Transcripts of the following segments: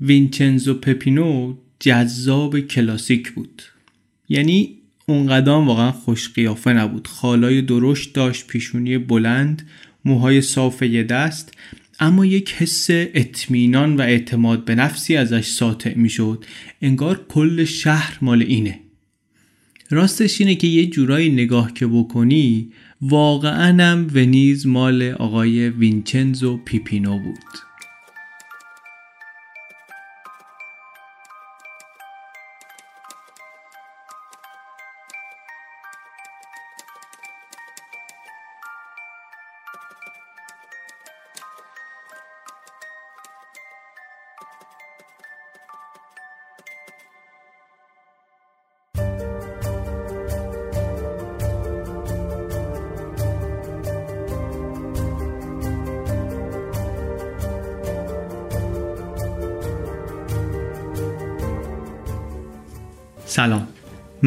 وینچنزو پپینو جذاب کلاسیک بود. یعنی اون قدم واقعا خوش قیافه نبود. خالای درشت داشت پیشونی بلند موهای صاف یه دست اما یک حس اطمینان و اعتماد به نفسی ازش ساطع می‌شد. انگار کل شهر مال اینه. راستش اینه که یه جورایی نگاه که بکنی واقعا هم ونیز مال آقای وینچنزو پیپینو بود.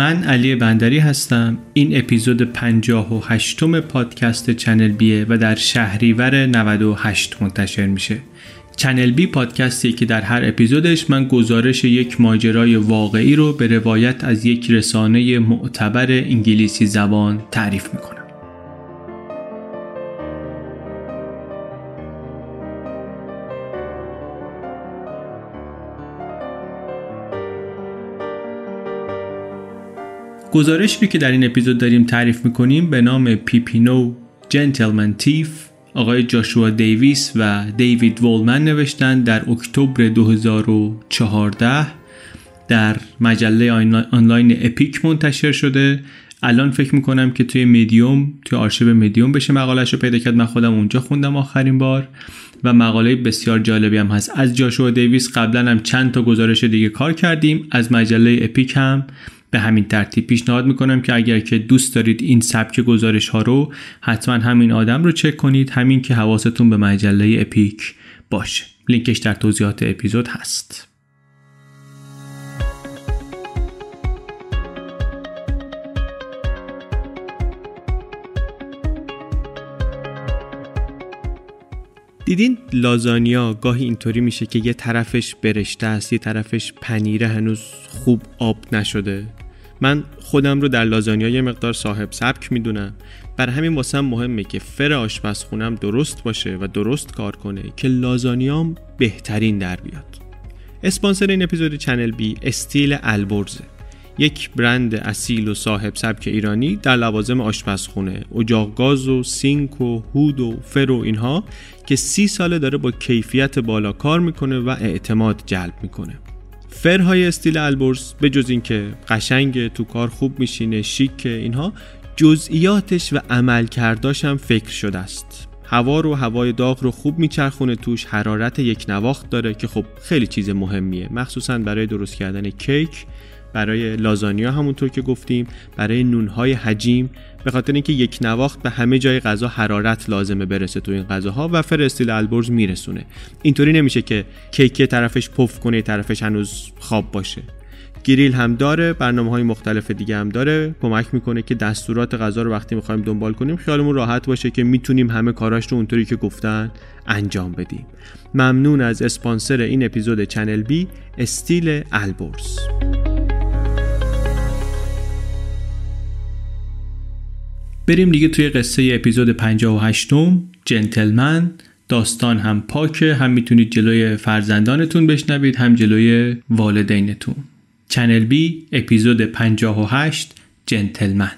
من علی بندری هستم. این اپیزود 58 م پادکست چنل بیه و در شهریور 98 منتشر میشه. چنل بی پادکستی که در هر اپیزودش من گزارش یک ماجرای واقعی رو به روایت از یک رسانه معتبر انگلیسی زبان تعریف می‌کنم. گزارشی که در این اپیزود داریم تعریف می‌کنیم به نام Pipino Gentleman Thief آقای جاشوا دیویس و دیوید وولمن نوشتن در اکتبر 2014 در مجله آنلاین اپیک منتشر شده. الان فکر می‌کنم که توی مدیوم توی آرشیو مدیوم بشه مقالش رو پیدا کرد. من خودم اونجا خوندم آخرین بار و مقاله بسیار جالبی هم هست. از جاشوا دیویس قبلا هم چند تا گزارش دیگه کار کردیم. از مجله اپیک هم به همین ترتیب پیشنهاد می‌کنم که اگر که دوست دارید این سبک گزارش ها رو حتما همین آدم رو چک کنید. همین که حواستون به مجله اپیک باشه. لینکش در توضیحات اپیزود هست. دیدین لازانیا گاهی اینطوری میشه که یه طرفش برشته است یه طرفش پنیره هنوز خوب آب نشده. من خودم رو در لازانیا یه مقدار صاحب سبک می‌دونم. بر همین واسم مهمه که فر آشپزخونم درست باشه و درست کار کنه که لازانیام بهترین در بیاد. اسپانسر این اپیزود چنل بی استیل البرزه یک برند اصیل و صاحب سبک ایرانی در لوازم آشپزخونه. اجاق گاز و سینک و هود و فر و اینها که سی ساله داره با کیفیت بالا کار می‌کنه و اعتماد جلب می‌کنه. فرهای استیل البرز به جز اینکه قشنگ تو کار خوب میشینه شیک اینها جزئیاتش و عمل کرداش هم فکر شده است. هوا رو هوای داغ رو خوب میچرخونه توش حرارت یک نواخت داره که خب خیلی چیز مهمیه. مخصوصا برای درست کردن کیک برای لازانیا همونطور که گفتیم برای نونهای حجیم به خاطر اینکه یک نواخت به همه جای غذا حرارت لازمه برسه تو این غذاها و فرستیل البرز میرسونه. اینطوری نمیشه که کیک طرفش پف کنه طرفش هنوز خواب باشه. گریل هم داره برنامه های مختلف دیگه هم داره. کمک می‌کنه که دستورات غذا رو وقتی می‌خوایم دنبال کنیم خیالمون راحت باشه که می‌تونیم همه کاراش رو اونطوری که گفتن انجام بدیم. ممنون از اسپانسر این اپیزود چنل بی استیل البرز. بریم دیگه توی قصه اپیزود 58 جنتلمن. داستان هم پاکه. هم می‌تونید جلوی فرزندانتون بشنوید هم جلوی والدینتون. چنل بی اپیزود 58 جنتلمن.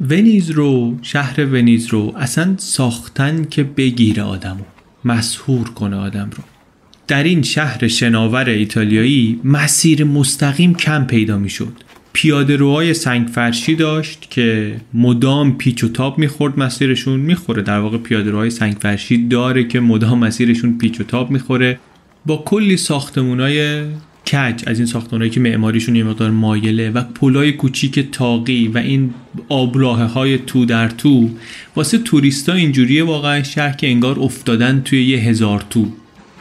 ونیز رو شهر ونیز رو اصلا ساختن که بگیره آدمو مسهور کنه آدم رو. در این شهر شناور ایتالیایی مسیر مستقیم کم پیدا می‌شد. پیاده روهای سنگ فرشی داشت که مدام پیچ و تاب می‌خورد مسیرشون. می‌خوره در واقع پیاده روهای سنگ فرشی داره که مدام مسیرشون پیچ و تاب می‌خوره. با کلی ساختمونای کج از این ساختمانهایی که معماریشون یه مقدار مایله و پلای کوچیک تاقی و این آبراه های تو در تو واسه توریستا اینجوریه واقعا شهر که انگار افتادن توی یه هزار تو.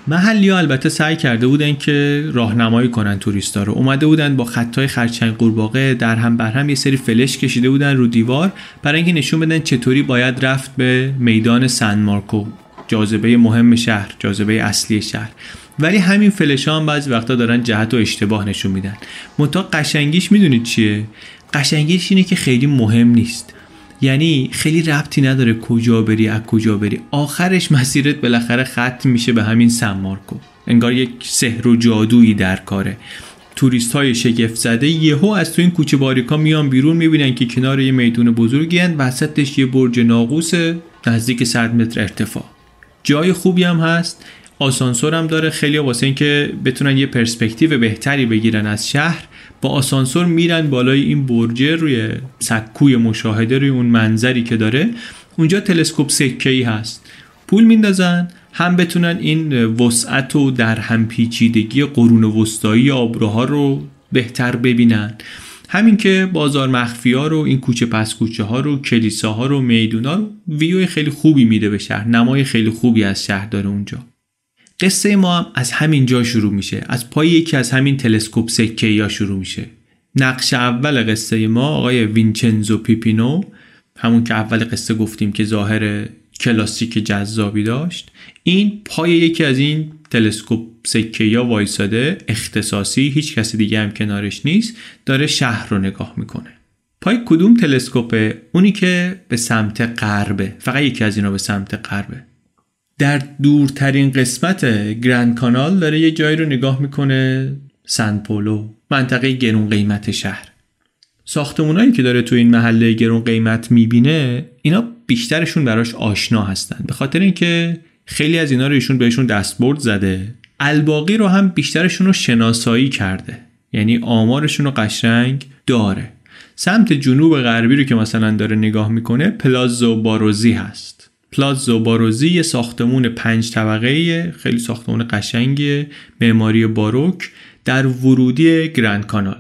محلی البته سعی کرده بودن که راهنمایی کنن توریستا رو. اومده بودن با خطای خرچنگ قورباغه در هم بر هم یه سری فلش کشیده بودن رو دیوار برای اینکه نشون بدن چطوری باید رفت به میدان سن مارکو جاذبه مهم شهر جاذبه اصلی شهر. ولی همین فلش هم بعضی وقتا دارن جهت و اشتباه نشون میدن. منتها قشنگیش می‌دونید چیه؟ قشنگیش اینه که خیلی مهم نیست. یعنی خیلی ربطی نداره کجا بری از کجا بری. آخرش مسیرت بالاخره ختم میشه به همین سن مارکو انگار یک سحر و جادویی در کاره. توریست های شگفت زده یهو از تو این کوچه باریکا میان بیرون می‌بینن که کنار یه میدون بزرگی هن وسطش یه برج ناقوس نزدیک 100 متر ارتفاع. جای خوبی هم هست. آسانسور هم داره. خیلی واسه اینکه بتونن یه پرسپکتیو بهتری بگیرن از شهر با آسانسور میرن بالای این برجه روی سکوی مشاهده روی اون منظری که داره. اونجا تلسکوپ سکه ای هست. پول میندازن هم بتونن این وسعت و در هم پیچیدگی قرون وسطایی آبروها رو بهتر ببینن. همین که بازار مخفی ها رو این کوچه پس کوچه ها رو کلیساها رو میدون ها رو ویوی خیلی خوبی میده به شهر. نمای خیلی خوبی از شهر داره اونجا. قصه ما هم از همین جا شروع میشه. از پای یکی از همین تلسکوپ سکه یا شروع میشه. نقش اول قصه ما آقای وینچنزو پیپینو همون که اول قصه گفتیم که ظاهر کلاسیک جذابی داشت. این پای یکی از این تلسکوپ سکه یا وایساده اختصاصی هیچ کسی دیگه هم کنارش نیست داره شهر رو نگاه می‌کنه. پای کدوم تلسکوپه؟ اونی که به سمت غربه. فقط یکی از اینا به سمت غربه. در دورترین قسمت گرند کانال داره یه جایی رو نگاه می‌کنه سن پولو منطقه گرون قیمت شهر. ساختمونایی که داره تو این محله گرون قیمت می‌بینه اینا بیشترشون براش آشنا هستن. به خاطر اینکه خیلی از اینا رو ایشون بهشون دستبرد زده. الباقی رو هم بیشترشون رو شناسایی کرده. یعنی آمارشون رو قشنگ داره. سمت جنوب غربی رو که مثلا داره نگاه می‌کنه پلازو باروزی هست. پلازو باروزی یه ساختمون پنج طبقه خیلی ساختمون قشنگیه معماری باروک در ورودی گرند کانال.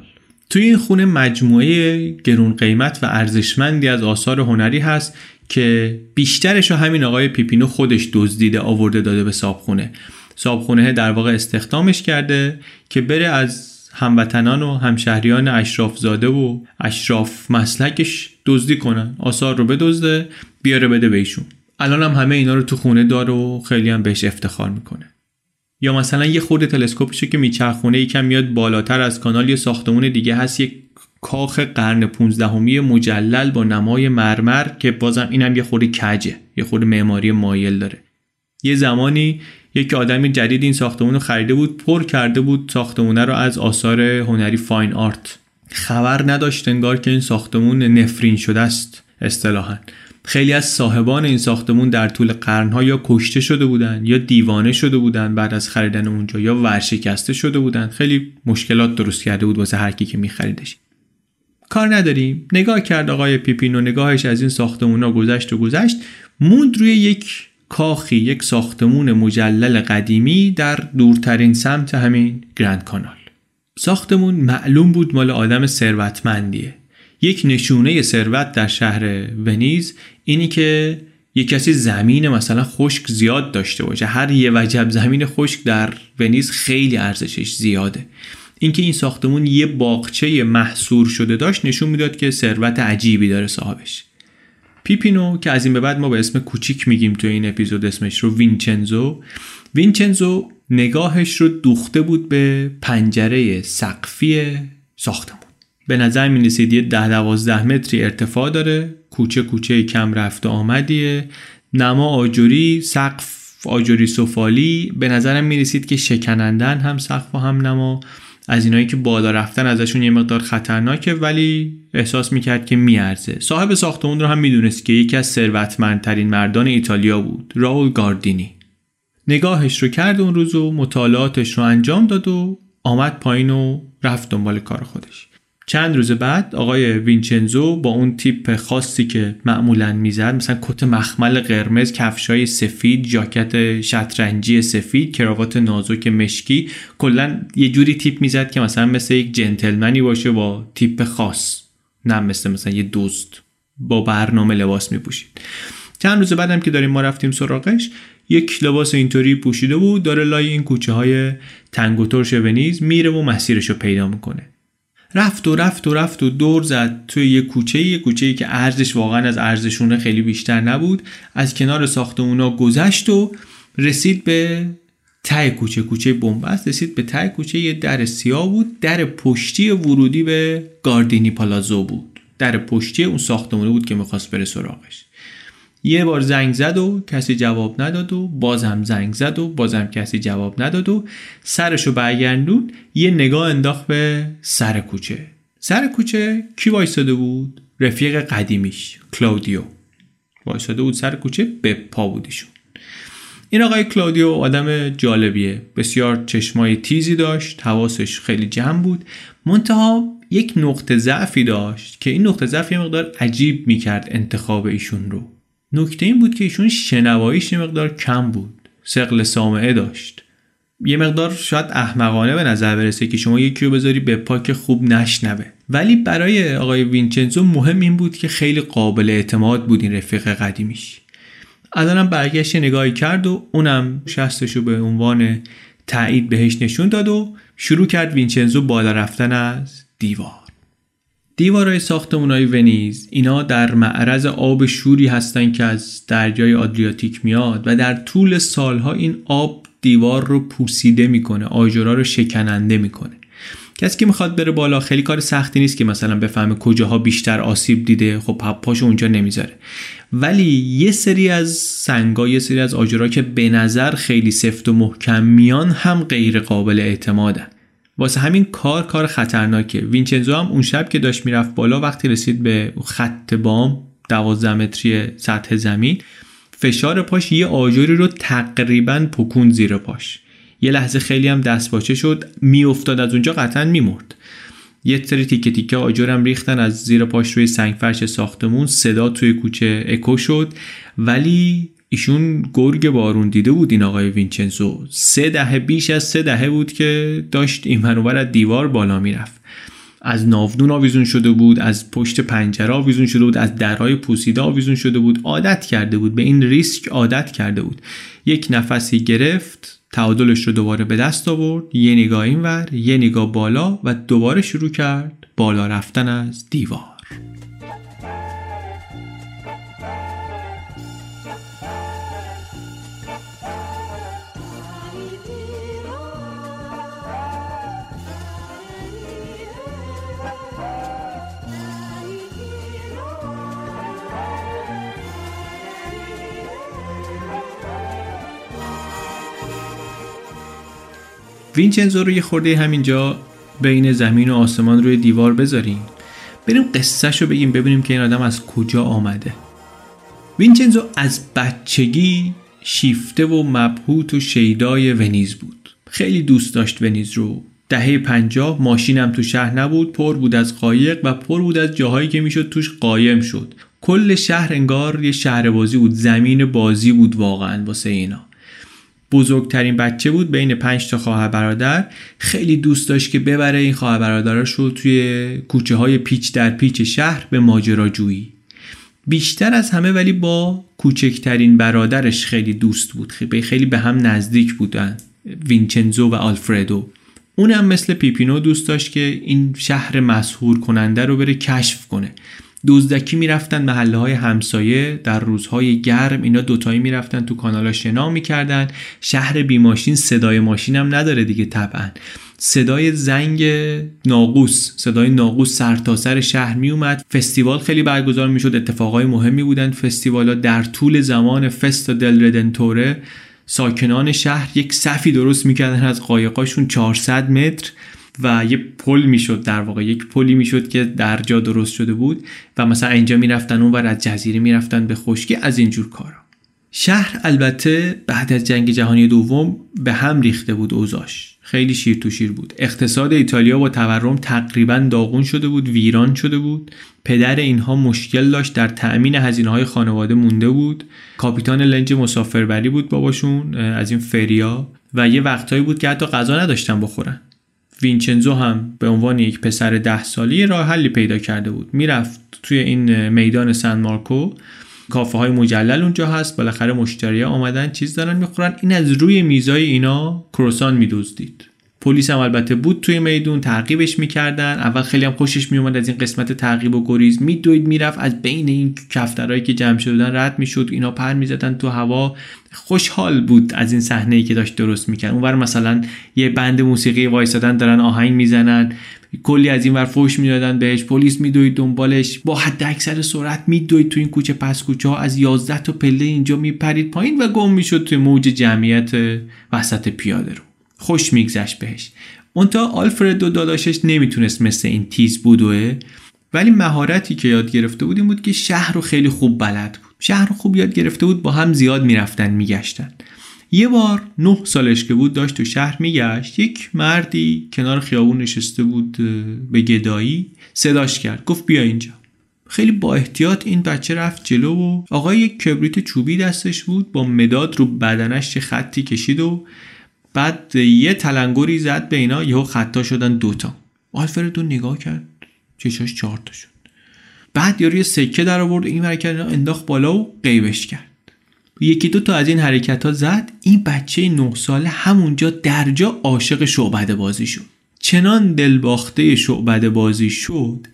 توی این خونه مجموعه گرون قیمت و ارزشمندی از آثار هنری هست که بیشترش همین آقای پیپینو خودش دزدیده آورده داده به صابخونه. صابخونه در واقع استخدامش کرده که بره از هموطنان و همشهریان اشراف زاده و اشراف مسلکش دزدی کنن آثار رو بدزده بیاره بده بهشون الان هم همه اینا رو تو خونه داره و خیلی هم بهش افتخار می‌کنه. یا مثلا یه خورده تلسکوپشه که میچرخونه یکم میاد بالاتر از کانال یه ساختمون دیگه هست یک کاخ قرن 15 مجلل با نمای مرمر که بازم اینم یه خورده کجه یه خورده معماری مایل داره. یه زمانی یک آدمی جدید این ساختمون رو خریده بود پر کرده بود ساختمونه رو از آثار هنری فاین آرت. خبر نداشت انگار که این ساختمون نفرین شده است اصطلاحا. خیلی از صاحبان این ساختمون در طول قرنها یا کشته شده بودن یا دیوانه شده بودن بعد از خریدن اونجا یا ورشکسته شده بودن. خیلی مشکلات درست کرده بود واسه هر کی که میخریدش. کار نداریم. نگاه کرد آقای پیپین و نگاهش از این ساختمون ها گذشت و گذشت. موند روی یک کاخی یک ساختمون مجلل قدیمی در دورترین سمت همین گرند کانال. ساختمون معلوم بود مال آدم ثروتمندیه. یک نشونه ثروت در شهر ونیز اینی که یک کسی زمین مثلا خشک زیاد داشته باشه. هر یه وجب زمین خشک در ونیز خیلی ارزشش زیاده. اینکه این ساختمون یه باغچه محصور شده داشت نشون می‌داد که ثروت عجیبی داره صاحبش. پیپینو که از این به بعد ما به اسم کوچیک میگیم تو این اپیزود اسمش رو وینچنزو. وینچنزو نگاهش رو دوخته بود به پنجره سقفی ساختمون. به نظر می رسید یه ده دوازده متری ارتفاع داره کوچه کوچه کم رفت و آمدیه. نما آجوری سقف آجوری سفالی به نظرم می رسید که شکنندن هم سقف و هم نما. از اینایی که بالا رفتن ازشون یه مقدار خطرناکه ولی احساس می‌کرد که میارزه. صاحب ساختمون رو هم می‌دونست که یکی از ثروتمندترین مردان ایتالیا بود راول گاردینی. نگاهش رو کرد اون روز و مطالعاتش رو انجام داد و آمد پایین و رفت دنبال کار خودش. چند روز بعد آقای وینچنزو با اون تیپ خاصی که معمولا می‌زد مثلا کت مخمل قرمز کفشای سفید جاکت شطرنجی سفید کراوات نازک مشکی کلا یه جوری تیپ می‌زد که مثلا مثل یک جنتلمنی باشه با تیپ خاص نه مثل مثلا یه دوست با برنامه لباس میپوشید. چند روز بعدم که داریم ما رفتیم سراغش یک لباس اینطوری پوشیده بود داره لای این کوچه های تنگ و ترش ونیز میره و مسیرش رو پیدا می‌کنه. رفت و رفت و رفت و دور زد توی یه کوچه یه کوچه ای که ارزش واقعا از ارزشونه خیلی بیشتر نبود. از کنار ساختمونا گذشت و رسید به ته کوچه کوچه بنبست رسید به ته کوچه یه در سیاه بود. در پشتی ورودی به گاردینی پالازو بود. در پشتی اون ساختمونه بود که می‌خواست بره سراغش. یه بار زنگ زد و کسی جواب نداد و بازم زنگ زد و بازم کسی جواب نداد و سرشو برگردون یه نگاه انداخت به سر کوچه. سر کوچه کی وایساده بود؟ رفیق قدیمیش کلاودیو وایساده بود سر کوچه به پا بودیشون. این آقای کلاودیو آدم جالبیه. بسیار چشمای تیزی داشت حواسش خیلی جمع بود. منتها یک نقطه ضعفی داشت که این نقطه ضعف یه مقدار عجیب می‌کرد انتخاب ایشون رو. نکته این بود که ایشون شنواییش یه مقدار کم بود. سقل سامعه داشت. یه مقدار شاید احمقانه به نظر برسه که شما یکی رو بذاری به پاک خوب نشنوه. ولی برای آقای وینچنزو مهم این بود که خیلی قابل اعتماد بود این رفیق قدیمیش. الانم برگشت نگاهی کرد و اونم شستش رو به عنوان تایید بهش نشون داد و شروع کرد وینچنزو بالا رفتن از دیوار. دیوارهای های ونیز اینا در معرض آب شوری هستند که از دریای آدریاتیک میاد و در طول سالها این آب دیوار رو پوسیده می‌کنه آجرها رو شکننده می‌کنه. کسی که می‌خواد بره بالا خیلی کار سختی نیست که مثلا بفهمه کجاها بیشتر آسیب دیده خب پاش اونجا نمی‌ذاره. ولی یه سری از سنگا یه سری از آجرها که به نظر خیلی سفت و محکم میان هم غیر قابل اعتمادن. واسه همین کار کار خطرناکه. وینچنزو هم اون شب که داشت می‌رفت بالا وقتی رسید به خط بام 12 متری سطح زمین فشار پاش یه آجری رو تقریبا پکون زیر پاش. یه لحظه خیلی هم دست باچه شد میافتاد از اونجا قطعا میمرد. یه سری تیکه تیکه آجرم ریختن از زیر پاش روی سنگ فرش ساختمون صدا توی کوچه اکو شد. ولی ایشون گرگ بارون دیده بود این آقای وینچنزو. سه دهه بیش از سه دهه بود که داشت این منور از دیوار بالا می‌رفت. از ناودون آویزون شده بود از پشت پنجره آویزون شده بود از درهای پوسیده آویزون شده بود. عادت کرده بود به این ریسک عادت کرده بود. یک نفسی گرفت تعادلش رو دوباره به دست آورد یه نگاه اینور یه نگاه بالا و دوباره شروع کرد بالا رفتن از دیوار. وینچنزو رو یه خورده همینجا بین زمین و آسمان روی دیوار بذاریم بریم قصهش رو بگیم ببینیم که این آدم از کجا آمده. وینچنزو از بچگی شیفته و مبهوت و شیدای ونیز بود. خیلی دوست داشت ونیز رو. دهه پنجاه ماشینم تو شهر نبود پر بود از قایق و پر بود از جاهایی که می‌شد توش قایم شد. کل شهر انگار یه شهر بازی بود زمین بازی بود واقعا واسه اینا. بزرگترین بچه بود بین پنج تا خواهر برادر. خیلی دوست داشت که ببره این خواهر برادراش رو توی کوچه های پیچ در پیچ شهر به ماجراجویی. بیشتر از همه ولی با کوچکترین برادرش خیلی دوست بود. خیلی به هم نزدیک بودن وینچنزو و آلفردو. اونم مثل پیپینو دوست داشت که این شهر مسهور کننده رو بره کشف کنه. دزدکی می‌رفتن محله های همسایه در روزهای گرم اینا دوتایی می‌رفتن تو کانالا شنا می‌کردن. شهر بی ماشین صدای ماشین هم نداره دیگه طبعا. صدای زنگ ناقوس صدای ناقوس سر سر شهر می اومد فستیوال خیلی برگزار می‌شد. اتفاقای مهمی بودن. فستیوالا در طول زمان فست دل ردنتوره ساکنان شهر یک صفی درست می‌کردن از قایقاشون 400 متر. و یه پل می‌شد در واقع. یک پلی می‌شد که در جا درست شده بود و مثلا اینجا می‌رفتن اون و از جزیره می‌رفتن به خشکی از اینجور کارا. شهر البته بعد از جنگ جهانی دوم به هم ریخته بود اوزاش خیلی شیر تو شیر بود. اقتصاد ایتالیا با تورم تقریبا داغون شده بود ویران شده بود. پدر اینها مشکل داشت در تأمین هزینه های خانواده مونده بود. کاپیتان لنج مسافربری بود باباشون از این فریا و یه وقتهایی بود که حتی غذا نداشتن بخورن. وینچنزو هم به عنوان یک پسر ده سالی راه حلی پیدا کرده بود. می‌رفت توی این میدان سن مارکو. کافه های مجلل اونجا هست. بالاخره مشتری آمدن چیز دارن می‌خورن. این از روی میزای اینا کروسان میدزدید. پلیس هم البته بود توی میدون تعقیبش می‌کردن. اول خیلی هم خوشش میومد از این قسمت تعقیب و گریز میدوید می‌رفت. از بین این کفترهایی که جمع شدن رد می‌شد. اینا پر می‌زدن تو هوا. خوشحال بود از این صحنه ای که داشت درست می‌کرد. اونور مثلا یه بند موسیقی وایسادن دارن آهنگ می‌زنن. کلی از این ور فوش می‌دادن بهش. پلیس میدوید دنبالش. با حد اکثر سرعت میدوید تو این کوچه پس کوچه ها از 11 تا پله اینجا میپرید پایین و گم می‌شد توی موج جمعیت وسط پیاده رو. خوش میگذشت بهش. اونتا آلفردو داداشش نمی‌تونست مثل این تیز بودوه. ولی مهارتی که یاد گرفته بود این بود که شهر رو خیلی خوب بلد بود. شهر رو خوب یاد گرفته بود با هم زیاد می‌رفتن میگشتن. یه بار نه سالش که بود داشت تو شهر میگشت یک مردی کنار خیابون نشسته بود به گدایی صداش کرد. گفت بیا اینجا. خیلی با احتیاط این بچه رفت جلو و آقای یک کبریت چوبی دستش بود با مداد رو بدنش چه خطی کشید و بعد یه تلنگری زد به اینا یهو خطا شدن دوتا آلفردو نگاه کرد چشاش چهار تا شد. بعد یارو یه سکه در آورد این حرکت انداخت بالا و قیبش کرد. یکی دو تا از این حرکت ها زد این بچه نه ساله همونجا درجا عاشق شعبده بازی شد. چنان دلباخته شعبده بازی شد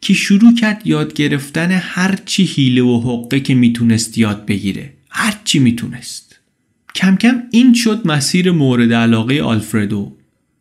که شروع کرد یاد گرفتن هر چی حیله و حقه که می‌تونست یاد بگیره. هر چی می‌تونست. کم کم این شد مسیر مورد علاقه آلفردو.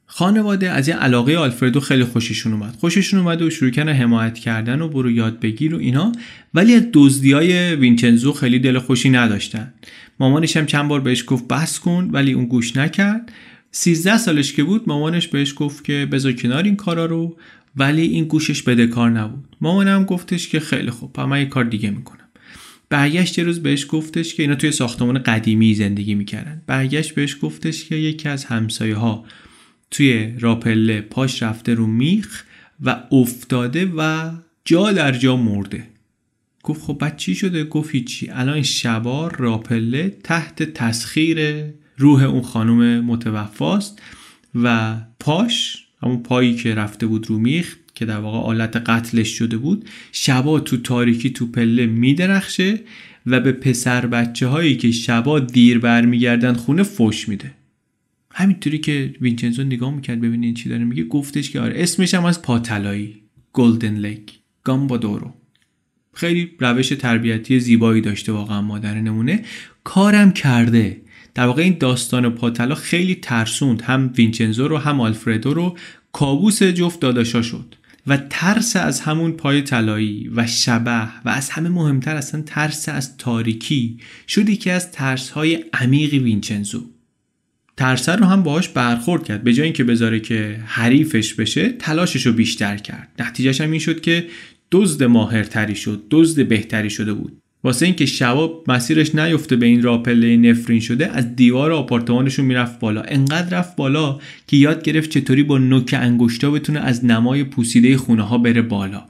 خانواده از این علاقه آلفردو خیلی خوششون اومد. خوششون اومد و شروع کردن حمایت کردن و برو یاد بگیر و اینا. ولی از دزدی های وینچنزو خیلی دل خوشی نداشتن. مامانش هم چند بار بهش گفت بس کن ولی اون گوش نکرد. 13 سالش که بود مامانش بهش گفت که بذار کنار این کارا رو ولی این گوشش بده کار نبود. مامانم گفتش که خیلی خوب من یه کار دیگه می‌کنم. برگشت یه روز بهش گفتش که اینا توی ساختمان قدیمی زندگی می‌کردن. برگشت بهش گفتش که یکی از همسایه ها توی راپله پاش رفته رو میخ و افتاده و جا در جا مرده. گفت خب بعد چی شده؟ گفت هیچی. الان شبار راپله تحت تسخیر روح اون خانم متوفاست و پاش همون پایی که رفته بود رو میخ که در واقع آلت قتلش شده بود شبا تو تاریکی تو پله میدرخشه و به پسر بچه هایی که شبا دیر برمیگردن خونه فش میده. همینطوری که وینچنزو نگاه می‌کرد ببینین چی داره میگه گفتش که آره اسمش هم از پاطلایی golden leg gamba d'oro خیلی روش تربیتی زیبایی داشته واقعا مادر نمونه. کارم کرده. در واقع این داستان پاطلا خیلی ترسوند. هم وینچنزو رو هم آلفردو رو. کابوس جفت داداشا شد. و ترس از همون پای طلایی و شبه و از همه مهمتر اصلا ترس از تاریکی شد یکی از ترس های عمیقی وینچنزو. ترسر رو هم باهاش برخورد کرد. به جای اینکه بذاره که حریفش بشه تلاشش رو بیشتر کرد. نتیجهش هم این شد که دزد ماهرتری شد دزد بهتری شده بود. واسه اینکه شباب مسیرش نیفته به این راپله نفرین شده از دیوار آپارتمانشون می‌رفت بالا. انقدر رفت بالا که یاد گرفت چطوری با نوک انگشتا بتونه از نمای پوسیده خونه ها بره بالا.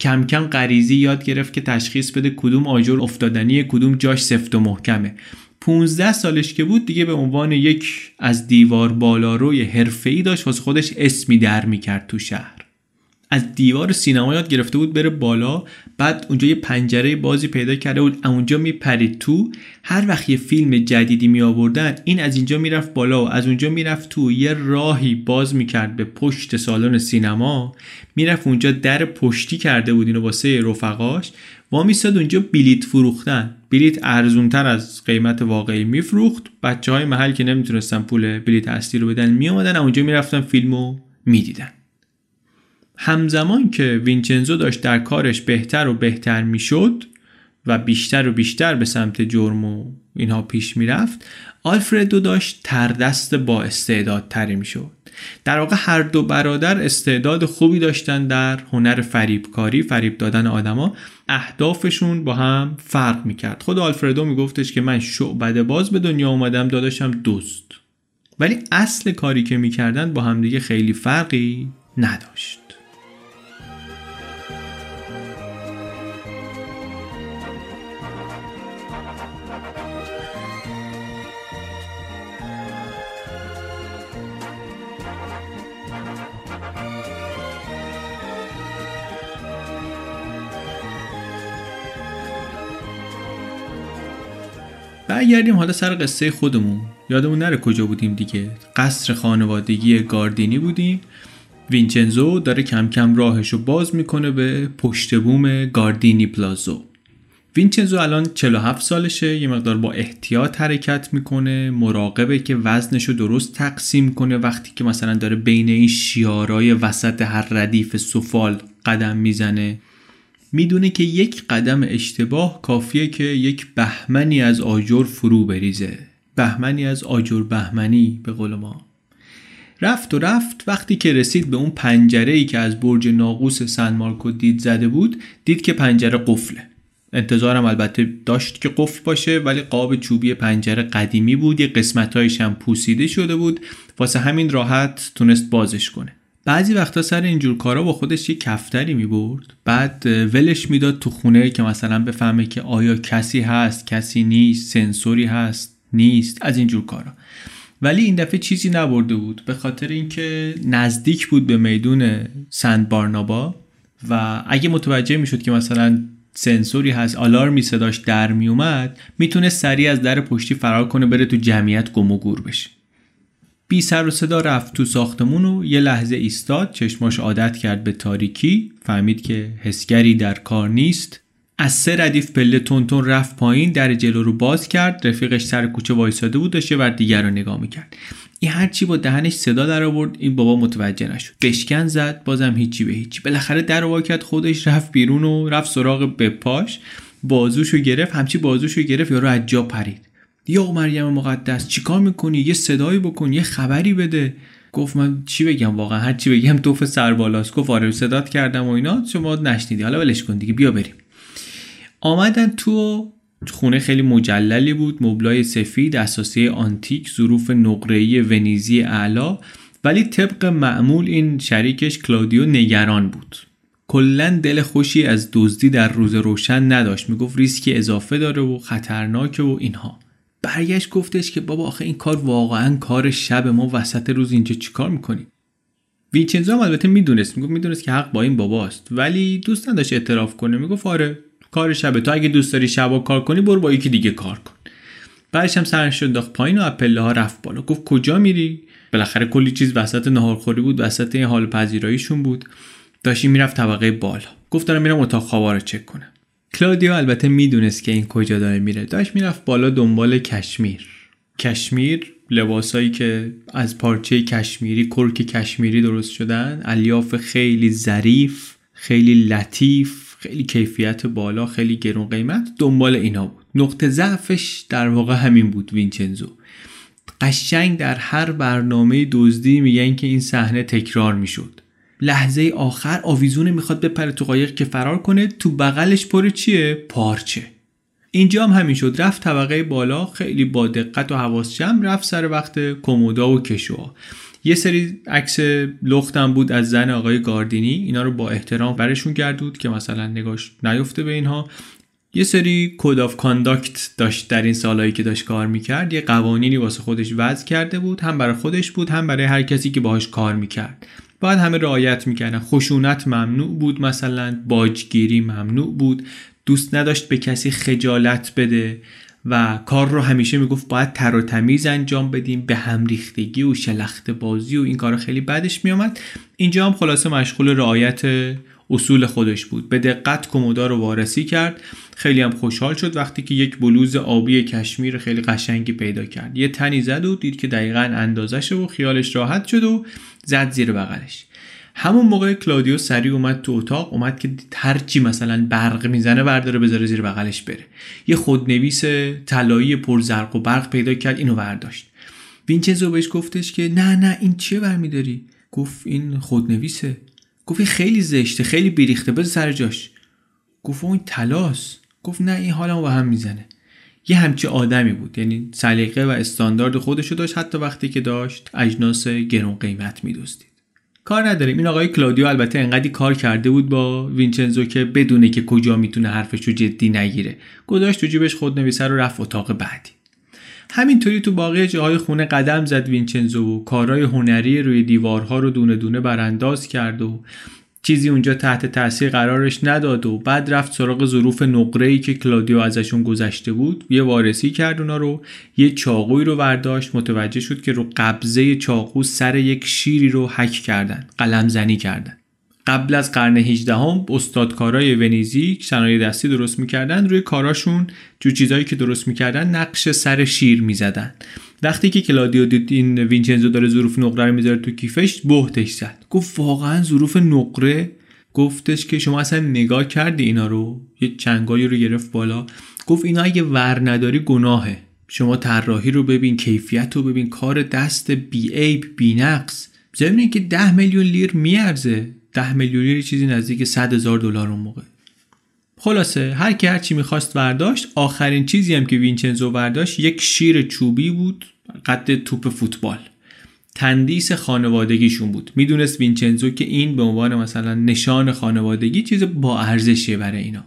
کم کم غریزی یاد گرفت که تشخیص بده کدوم آجر افتادنی کدوم جاش سفت و محکمه. 15 سالش که بود دیگه به عنوان یک از دیوار بالاروی حرفه‌ای داشت واسه خودش اسمی در می‌کرد تو شهر. از دیوار سینما یاد گرفته بود بره بالا بعد اونجا یه پنجره بازی پیدا کرده بود اونجا میپرید تو. هر وقت یه فیلم جدیدی می آوردن این از اینجا می‌رفت بالا و از اونجا می‌رفت تو. یه راهی باز می‌کرد به پشت سالن سینما. می‌رفت اونجا در پشتی کرده بود اینو واسه رفقاش. و میستاد اونجا بلیت فروختن. بلیت ارزونتر از قیمت واقعی میفروخت. بچه های محل که نمی‌تونستن پول بلیت اصلی رو بدن میامدن اونجا می‌رفتن فیلمو می‌دیدن. همزمان که وینچنزو داشت در کارش بهتر و بهتر می‌شد و بیشتر و بیشتر به سمت جرم و اینها پیش می‌رفت آلفردو داشت تردست با استعداد تری می‌شد. در واقع هر دو برادر استعداد خوبی داشتن در هنر فریبکاری فریب دادن آدما اهدافشون با هم فرق می‌کرد. خود آلفردو میگفتش که من شعبده باز به دنیا اومدم داداشم دوست ولی اصل کاری که می‌کردن با همدیگه خیلی فرقی نداشت. برگردیم حالا سر قصه خودمون. یادمون نره کجا بودیم دیگه. قصر خانوادگی گاردینی بودیم. وینچنزو داره کم کم راهشو باز می‌کنه به پشت بوم گاردینی پلازو. وینچنزو الان 47 سالشه یه مقدار با احتیاط حرکت می‌کنه مراقبه که وزنشو درست تقسیم کنه. وقتی که مثلا داره بین این شیارای وسط هر ردیف سفال قدم می‌زنه می‌دونه که یک قدم اشتباه کافیه که یک بهمنی از آجر فرو بریزه. بهمنی از آجر بهمنی به قول ما. رفت و رفت وقتی که رسید به اون پنجره ای که از برج ناقوس سن مارکو دید زده بود دید که پنجره قفله. انتظارم البته داشت که قفل باشه ولی قاب چوبی پنجره قدیمی بود یه قسمتهایش هم پوسیده شده بود. واسه همین راحت تونست بازش کنه. بعضی وقتا سر اینجور کارا با خودش یه کفتری می‌برد. بعد ولش می‌داد تو خونه که مثلا بفهمه که آیا کسی هست کسی نیست سنسوری هست نیست از اینجور کارا. ولی این دفعه چیزی نبرده بود. به خاطر اینکه نزدیک بود به میدون سند بارنابا و اگه متوجه می‌شد که مثلا سنسوری هست آلارمی صداش در میومد می‌تونه سریع از در پشتی فرار کنه بره تو جمعیت گم و گور بشه. بی سر و صدا رفت تو ساختمون و یه لحظه ایستاد چشماش عادت کرد به تاریکی. فهمید که حسگری در کار نیست. از سه ردیف پله تونتون رفت پایین در جلو رو باز کرد. رفیقش سر کوچه وایساده بود داشته و دیگر رو نگاه می‌کرد. این هرچی با دهنش صدا در آورد این بابا متوجه نشد. بشکن زد بازم هیچی به هیچی. بالاخره در واکت خودش رفت بیرون و رفت سراغ بپاش. بازوشو گرفت همچی بازوشو گرفت یارو از جا پرید. یا مریم مقدس چیکار می‌کنی؟ یه صدایی بکن یه خبری بده. گفت من چی بگم واقعا؟ هر چی بگم تف سربالاست گفت آره صدات کردم و اینا. شما نشنیدی. حالا ولش کن دیگه بیا بریم. آمدن تو خونه خیلی مجللی بود. مبلای سفید اساسی آنتیک ظروف نقره‌ای ونیزی اعلا. ولی طبق معمول این شریکش کلادیو نگران بود. کلا دل خوشی از دزدی در روز روشن نداشت. می‌گفت ریسکی اضافه داره و خطرناکه و اینها. برگشت گفتش که بابا آخه این کار واقعا کار شب ما وسط روز اینجا چیکار می‌کنیم وینچنزو هم البته می‌دونست می‌گفت می‌دونست که حق با این باباست ولی دوست نداشت اعتراف کنه. می‌گفت آره کار شبه. تو اگه دوست داری شبا کار کنی برو با یکی دیگه کار کن. بعدش هم سرش انداخت پایین و پله ها رفت بالا. گفت کجا میری؟ بالاخره کلی چیز وسط نهارخوری بود وسط این حال پذیراییشون بود. داشتی می‌رفت طبقه بالا. گفت دارم میرم اتاق خوابا رو چک کنم. کلادیو البته می‌دونست که این کجا داره میره. داشت می‌رفت بالا دنبال کشمیر. کشمیر لباسایی که از پارچه کشمیری کرک کشمیری درست شدن الیاف خیلی ظریف خیلی لطیف خیلی کیفیت بالا خیلی گرون قیمت دنبال اینا بود. نقطه ضعفش در واقع همین بود وینچنزو. قشنگ در هر برنامه دزدی میگن که این صحنه تکرار می‌شد. لحظه آخر آویزونه می‌خواد بپره تو قایق که فرار کنه تو بغلش پر چیه؟ پارچه. اینجا هم همین شد. رفت طبقه بالا خیلی با دقت و حواس جمع رفت سر وقت کمودا و کشوها یه سری عکس لختم بود از زن آقای گاردینی. اینا رو با احترام برشون گردوند که مثلا نگاش نیفته به اینها. یه سری code of conduct داشت در این سالهایی که داشت کار می‌کرد. یه قوانینی واسه خودش وضع کرده بود. هم برای خودش بود هم برای هر کسی که باهاش کار می‌کرد. باید همه رعایت می‌کردن. خشونت ممنوع بود مثلا باجگیری ممنوع بود. دوست نداشت به کسی خجالت بده و کار رو همیشه می‌گفت باید تر و تمیز انجام بدیم. به هم ریختگی و شلخت بازی و این کار خیلی بدش میامد اینجا هم خلاصه مشغول رعایت اصول خودش بود. به دقت کمودا رو وارسی کرد. خیلی هم خوشحال شد وقتی که یک بلوز آبی کشمیر خیلی قشنگی پیدا کرد. یه تنی زد و دید که دقیقا اندازش و خیالش راحت شد و زد زیر بغلش. همون موقع کلادیو سریع اومد تو اتاق اومد که هرچی مثلا برق می‌زنه برداره بذاره زیر بغلش بره. یه خودنویس طلایی پرزرق و برق پیدا کرد اینو برداشت. وینچنزو بهش گفتش که نه نه این چیه برمیداری؟ گفت این خودنویسه. گفت خیلی زشته خیلی بیریخته بذار سر جاش. گفت این تلاس. گفت نه این حالمو به هم می‌زنه. یه همچی آدمی بود یعنی سلیقه و استاندارد خودشو داشت حتی وقتی که داشت اجناس گرون قیمت میدوستید کار نداریم. این آقای کلادیو البته انقدی کار کرده بود با وینچنزو که بدونه که کجا می‌تونه حرفش رو جدی نگیره. گذاشت تو جیبش خود نویسه رو رفت اتاق بعدی. همینطوری تو باقی جاهای خونه قدم زد وینچنزو و کارهای هنری روی دیوارها رو دونه دونه برانداز کرد و چیزی اونجا تحت تاثیر قرارش نداد و بعد رفت سراغ ظروف نقره ای که کلادیو ازشون گذشته بود. یه وارسی کرد اونا رو یه چاقوی رو برداشت متوجه شد که رو قبضه چاقو سر یک شیری رو حک کردن قلم زنی کردن. قبل از قرن 18 هم استادکارای ونیزی صنایع دستی درست می‌کردن. روی کاراشون جو چیزایی که درست می‌کردن نقش سر شیر می‌زدن. وقتی که کلادیو دید این وینچنزو داره ظروف نقره رو می‌ذاره تو کیفش بهتش زد. گفت واقعا ظروف نقره؟ گفتش که شما اصلا نگاه کردی اینا رو؟ یه چنگایی رو گرفت بالا. گفت اینا اگه ور نداری گناهه. شما طراحی رو ببین کیفیت رو ببین کار دست بی عیب بی نقص که ده میلیون لیر میارزه. ده میلیون لیر چیزی نزدیک 100 هزار دلار اون موقع. خلاصه هر کی هر چی می‌خواست برداشت آخرین چیزی هم که وینچنزو برداشت یک شیر چوبی بود قد توپ فوتبال. تندیس خانوادگیشون بود. می‌دونست وینچنزو که این به عنوان مثلا نشان خانوادگی چیز با ارزشیه برای اینا.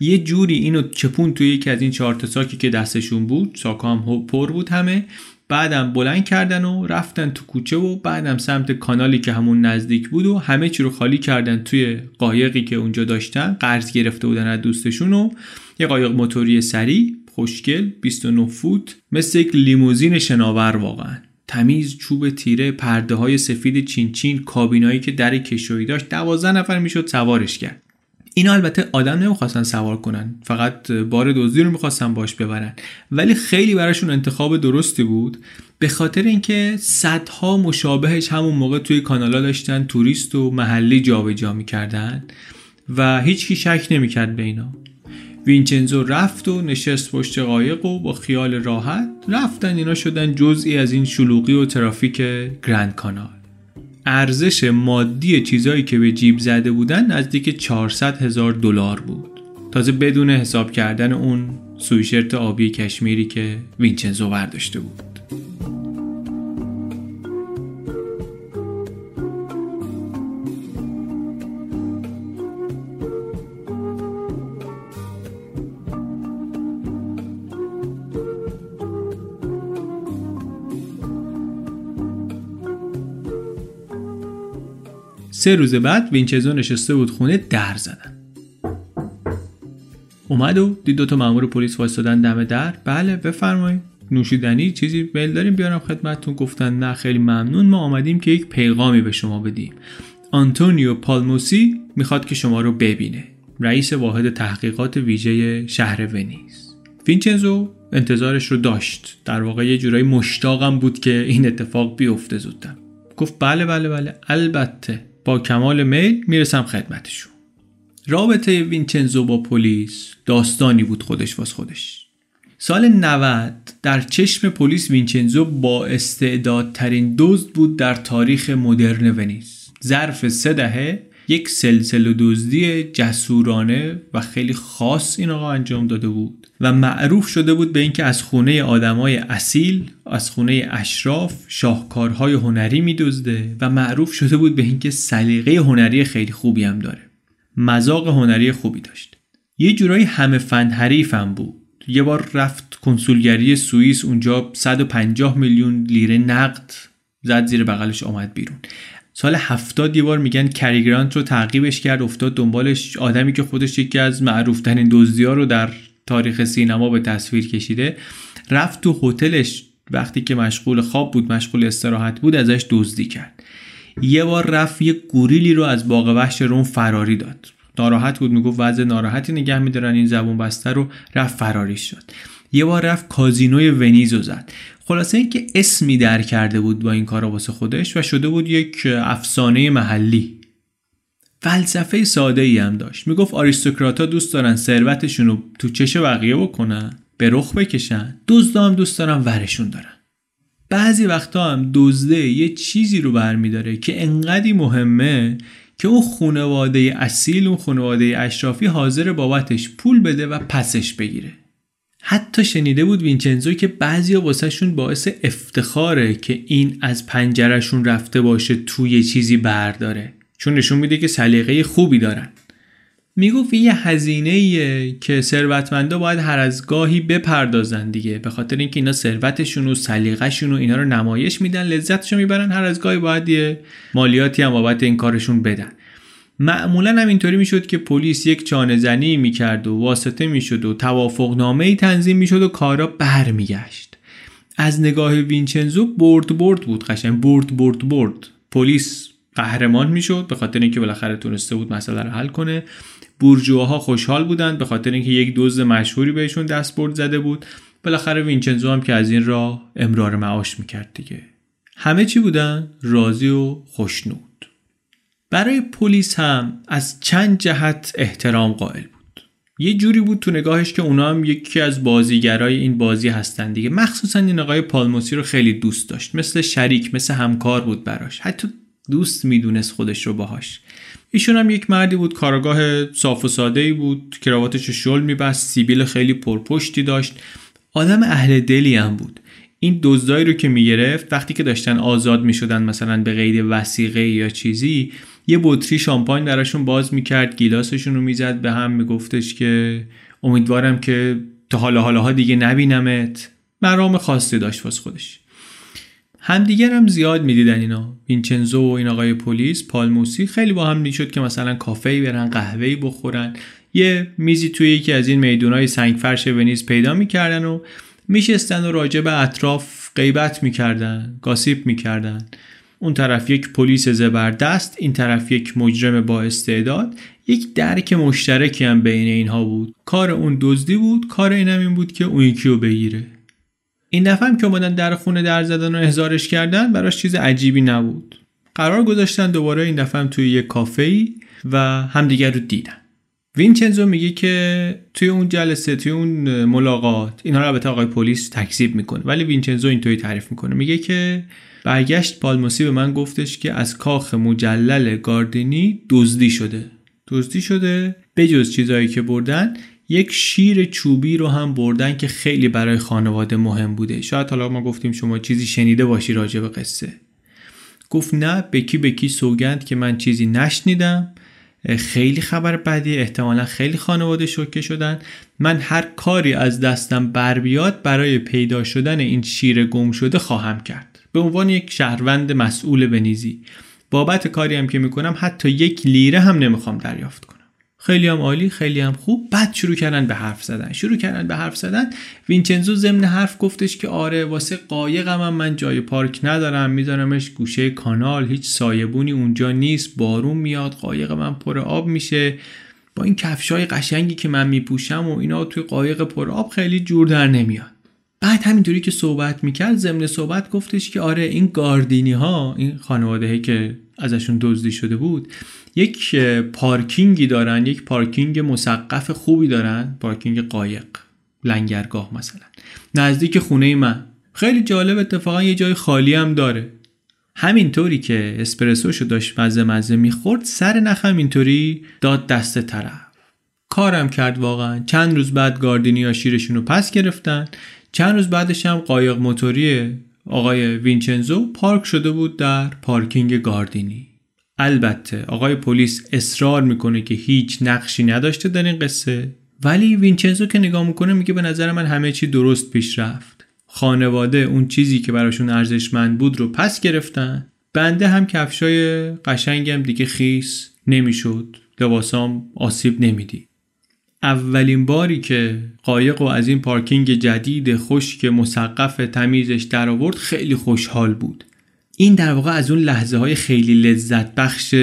یه جوری اینو چپون توی یکی از این چهار ساکی که دستشون بود ساکا هم پر بود همه بعدم بلند کردن و رفتن تو کوچه و بعدم سمت کانالی که همون نزدیک بود و همه چی رو خالی کردن توی قایقی که اونجا داشتن قرض گرفته بودن از دوستشون و یه قایق موتوری سری خوشگل 29 فوت مثل یک لیموزین شناور واقعا. تمیز چوب تیره پرده های سفید چینچین کابینایی که در کشویی داشت دوازده نفر می‌شد سوارش کرد. اینا البته آدم نمی‌خواستن سوار کنن. فقط بار دزدی رو می‌خواستن باش ببرن. ولی خیلی براشون انتخاب درستی بود. به خاطر اینکه صدها مشابهش همون موقع توی کانالا داشتن توریست و محلی جابجا جا می‌کردن و هیچکی شک نمی‌کرد به اینا. وینچنزو رفت و نشست پشت قایق و با خیال راحت رفتن. اینا شدن جزئی از این شلوغی و ترافیک گرند کانال. ارزش مادی چیزایی که به جیب زده بودن نزدیک 400 هزار دلار بود. تازه بدون حساب کردن اون سویشرت آبی کشمیری که وینچنزو برداشته بود. سه روز بعد وینچزو نشسته بود خونه در زدن. اومد و دید دوتا مامور پلیس وایستادن دم در. بله بفرمایید. نوشیدنی چیزی میل داریم بیارم خدمتتون. گفتن نه خیلی ممنون. ما آمدیم که یک پیغامی به شما بدیم. آنتونیو پالموسی می‌خواد که شما رو ببینه. رئیس واحد تحقیقات ویژه شهر ونیز. وینچنزو انتظارش رو داشت. در واقع یه جورایی مشتاقم بود که این اتفاق بیفته زودتر. گفت بله بله بله. البته با کمال میل می‌رسم خدمتشون. رابطه وینچنزو با پلیس داستانی بود خودش واس خودش. سال 90 در چشم پلیس وینچنزو با استعدادترین دزد بود در تاریخ مدرن ونیز. ظرف سه دهه یک سلسله دزدی جسورانه و خیلی خاص این آقا انجام داده بود و معروف شده بود به اینکه از خونه آدمای اصیل از خونه اشراف شاهکارهای هنری میدزده و معروف شده بود به اینکه سلیقه هنری خیلی خوبی هم داره. مذاق هنری خوبی داشت. یه جورایی همه فن حریفم بود. یه بار رفت کنسولگری سوئیس اونجا 150 میلیون لیره نقد زد زیر بغلش آمد بیرون. سال هفتاد یه بار میگن کریگرانت رو تعقیبش کرد افتاد دنبالش. آدمی که خودش یکی از معروفترین دزدی ها رو در تاریخ سینما به تصویر کشیده رفت تو هتلش. وقتی که مشغول خواب بود مشغول استراحت بود ازش دزدی کرد. یه بار رفت یه گوریلی رو از باغ وحش روم فراری داد. ناراحت بود می‌گفت وضع ناراحتی نگه میدارن این زبون بسته رو. رفت فراریش شد. یه بار رفت کازینوی ونیز رو زد. خلاصه اینکه اسمی در کرده بود با این کارا واسه خودش و شده بود یک افسانه محلی. فلسفه ساده ای هم داشت. می‌گفت آریستوکراتا دوست دارن ثروتشون رو تو چش بقیه بکنن به رخ بکشن دزدا هم دوست دارن ورشون دارن. بعضی وقتا هم دزده یه چیزی رو برمیداره که انقدی مهمه که اون خانواده اصیل اون خانواده اشرافی حاضر بابتش پول بده و پسش بگیره. حتی شنیده بود وینچنزو که بعضیا واسهشون باعث افتخاره که این از پنجرشون رفته باشه توی چیزی برداره. چون نشون میده که سلیقه خوبی دارن. می‌گفت یه هزینه که ثروتمندا باید هر از گاهی بپردازن دیگه. به خاطر اینکه اینا ثروتشون و سلیقه‌شون و اینا رو نمایش میدن لذتشو می‌برن هر از گاهی باید یه مالیاتی هم بابت این کارشون بدن. معمولا هم اینطوری می‌شد که پلیس یک چانه زنی می‌کرد و واسطه می‌شد و توافق نامه تنظیم می‌شد و کارا برمیگشت. از نگاه وینچنزو برد برد بود قشنگ برد برد برد. پلیس قهرمان می‌شد به خاطر اینکه بالاخره تونسته بود مسئله رو حل کنه. بورژواها خوشحال بودند به خاطر اینکه یک دزد مشهوری بهشون دست برد زده بود. بالاخره وینچنزو هم که از این راه امرار معاش می‌کرد دیگه. همه چی بودن؟ راضی و خوشنود. برای پلیس هم از چند جهت احترام قائل بود. یه جوری بود تو نگاهش که اونا هم یکی از بازیگرای این بازی هستن دیگه. مخصوصا این آقای پالموسی رو خیلی دوست داشت. مثل شریک مثل همکار بود براش. حتی دوست می‌دونست خودش رو باهاش. ایشون هم یک مردی بود کارگاه صاف و ساده ای بود کراواتش شل میبست سیبیل خیلی پرپشتی داشت. آدم اهل دلی هم بود. این دزدایی رو که می‌گرفت وقتی که داشتن آزاد می‌شدن مثلا به قید وسیقه یا چیزی یه بطری شامپاین درشون باز می‌کرد گیلاسشون رو می‌زد به هم میگفتش که امیدوارم که تا حالا حالاها دیگه نبینمت. مرام خاصی داشت واسه خودش. همدیگر هم زیاد می‌دیدن اینا. وینچنزو و این آقای پلیس پالموسی خیلی با هم می‌شد که مثلا کافه برن قهوه بخورن. یه میزی توی یکی از این میدونای سنگ فرش ونیز پیدا می‌کردن و میشستن و راجع به اطراف غیبت می‌کردن گاسیپ می‌کردن. اون طرف یک پلیس زبردست این طرف یک مجرم با استعداد یک درک مشترکی هم بین اینها بود. کار اون دزدی بود کار اینم این بود که اون یکی رو بگیره. این دفعه هم که اومدن در خونه در زدن و احضارش کردن براش چیز عجیبی نبود. قرار گذاشتن دوباره این دفعه هم توی یک کافه ای و همدیگر رو دیدن. وینچنزو میگه که توی اون جلسه توی اون ملاقات اینها رو البته آقای پلیس تکذیب می‌کنه ولی وینچنزو اینطوری تعریف می‌کنه. میگه که برگشت پالموسی به من گفتش که از کاخ مجلل گاردینی دزدی شده. دزدی شده بجز چیزایی که بردن یک شیر چوبی رو هم بردن که خیلی برای خانواده مهم بوده. شاید حالا ما گفتیم شما چیزی شنیده باشی راجع به قصه. گفت نه بکی بکی سوگند که من چیزی نشنیدم. خیلی خبر بدی احتمالا خیلی خانواده شوکه شدن. من هر کاری از دستم بر بیاد برای پیدا شدن این شیر گم شده خواهم کرد. به عنوان یک شهروند مسئول بنیزی. بابت کاری هم که می‌کنم حتی یک لیره هم نمی‌خوام دریافت کنم. خیلی هم عالی خیلی هم خوب. بعد شروع کردن به حرف زدن. شروع کردن به حرف زدن. وینچنزو ضمن حرف گفتش که آره واسه قایقم هم من جای پارک ندارم. میذارمش گوشه کانال. هیچ سایبونی اونجا نیست. بارون میاد. قایق من پر آب میشه. با این کفشای قشنگی که من میپوشم و اینا توی قایق پر آب خیلی جور در نمیاد. بعد همینطوری که صحبت می‌کرد ضمن صحبت گفتش که آره این گاردینی ها این خانواده که ازشون دزدی شده بود یک پارکینگی دارن یک پارکینگ مسقف خوبی دارن پارکینگ قایق لنگرگاه مثلا. نزدیک خونه من. خیلی جالب اتفاقا یه جای خالی هم داره. همینطوری که اسپرسوشو داشت مزه مزه می‌خورد سر نخم اینطوری داد دست طرف. کارم کرد واقعا. چند روز بعد گاردینی ها شیرشون رو پس گرفتن. چند روز بعدش هم قایق موتوری آقای وینچنزو پارک شده بود در پارکینگ گاردینی. البته آقای پلیس اصرار می‌کنه که هیچ نقشی نداشته در این قصه ولی وینچنزو که نگاه می‌کنه میگه به نظر من همه چی درست پیش رفت. خانواده اون چیزی که براشون ارزشمند بود رو پس گرفتن. بنده هم کفشای قشنگم دیگه خیس نمی‌شد. لباسام آسیب نمیدی اولین باری که قایق و از این پارکینگ جدید خشک مسقف تمیزش در آورد خیلی خوشحال بود. این در واقع از اون لحظه های خیلی لذت بخش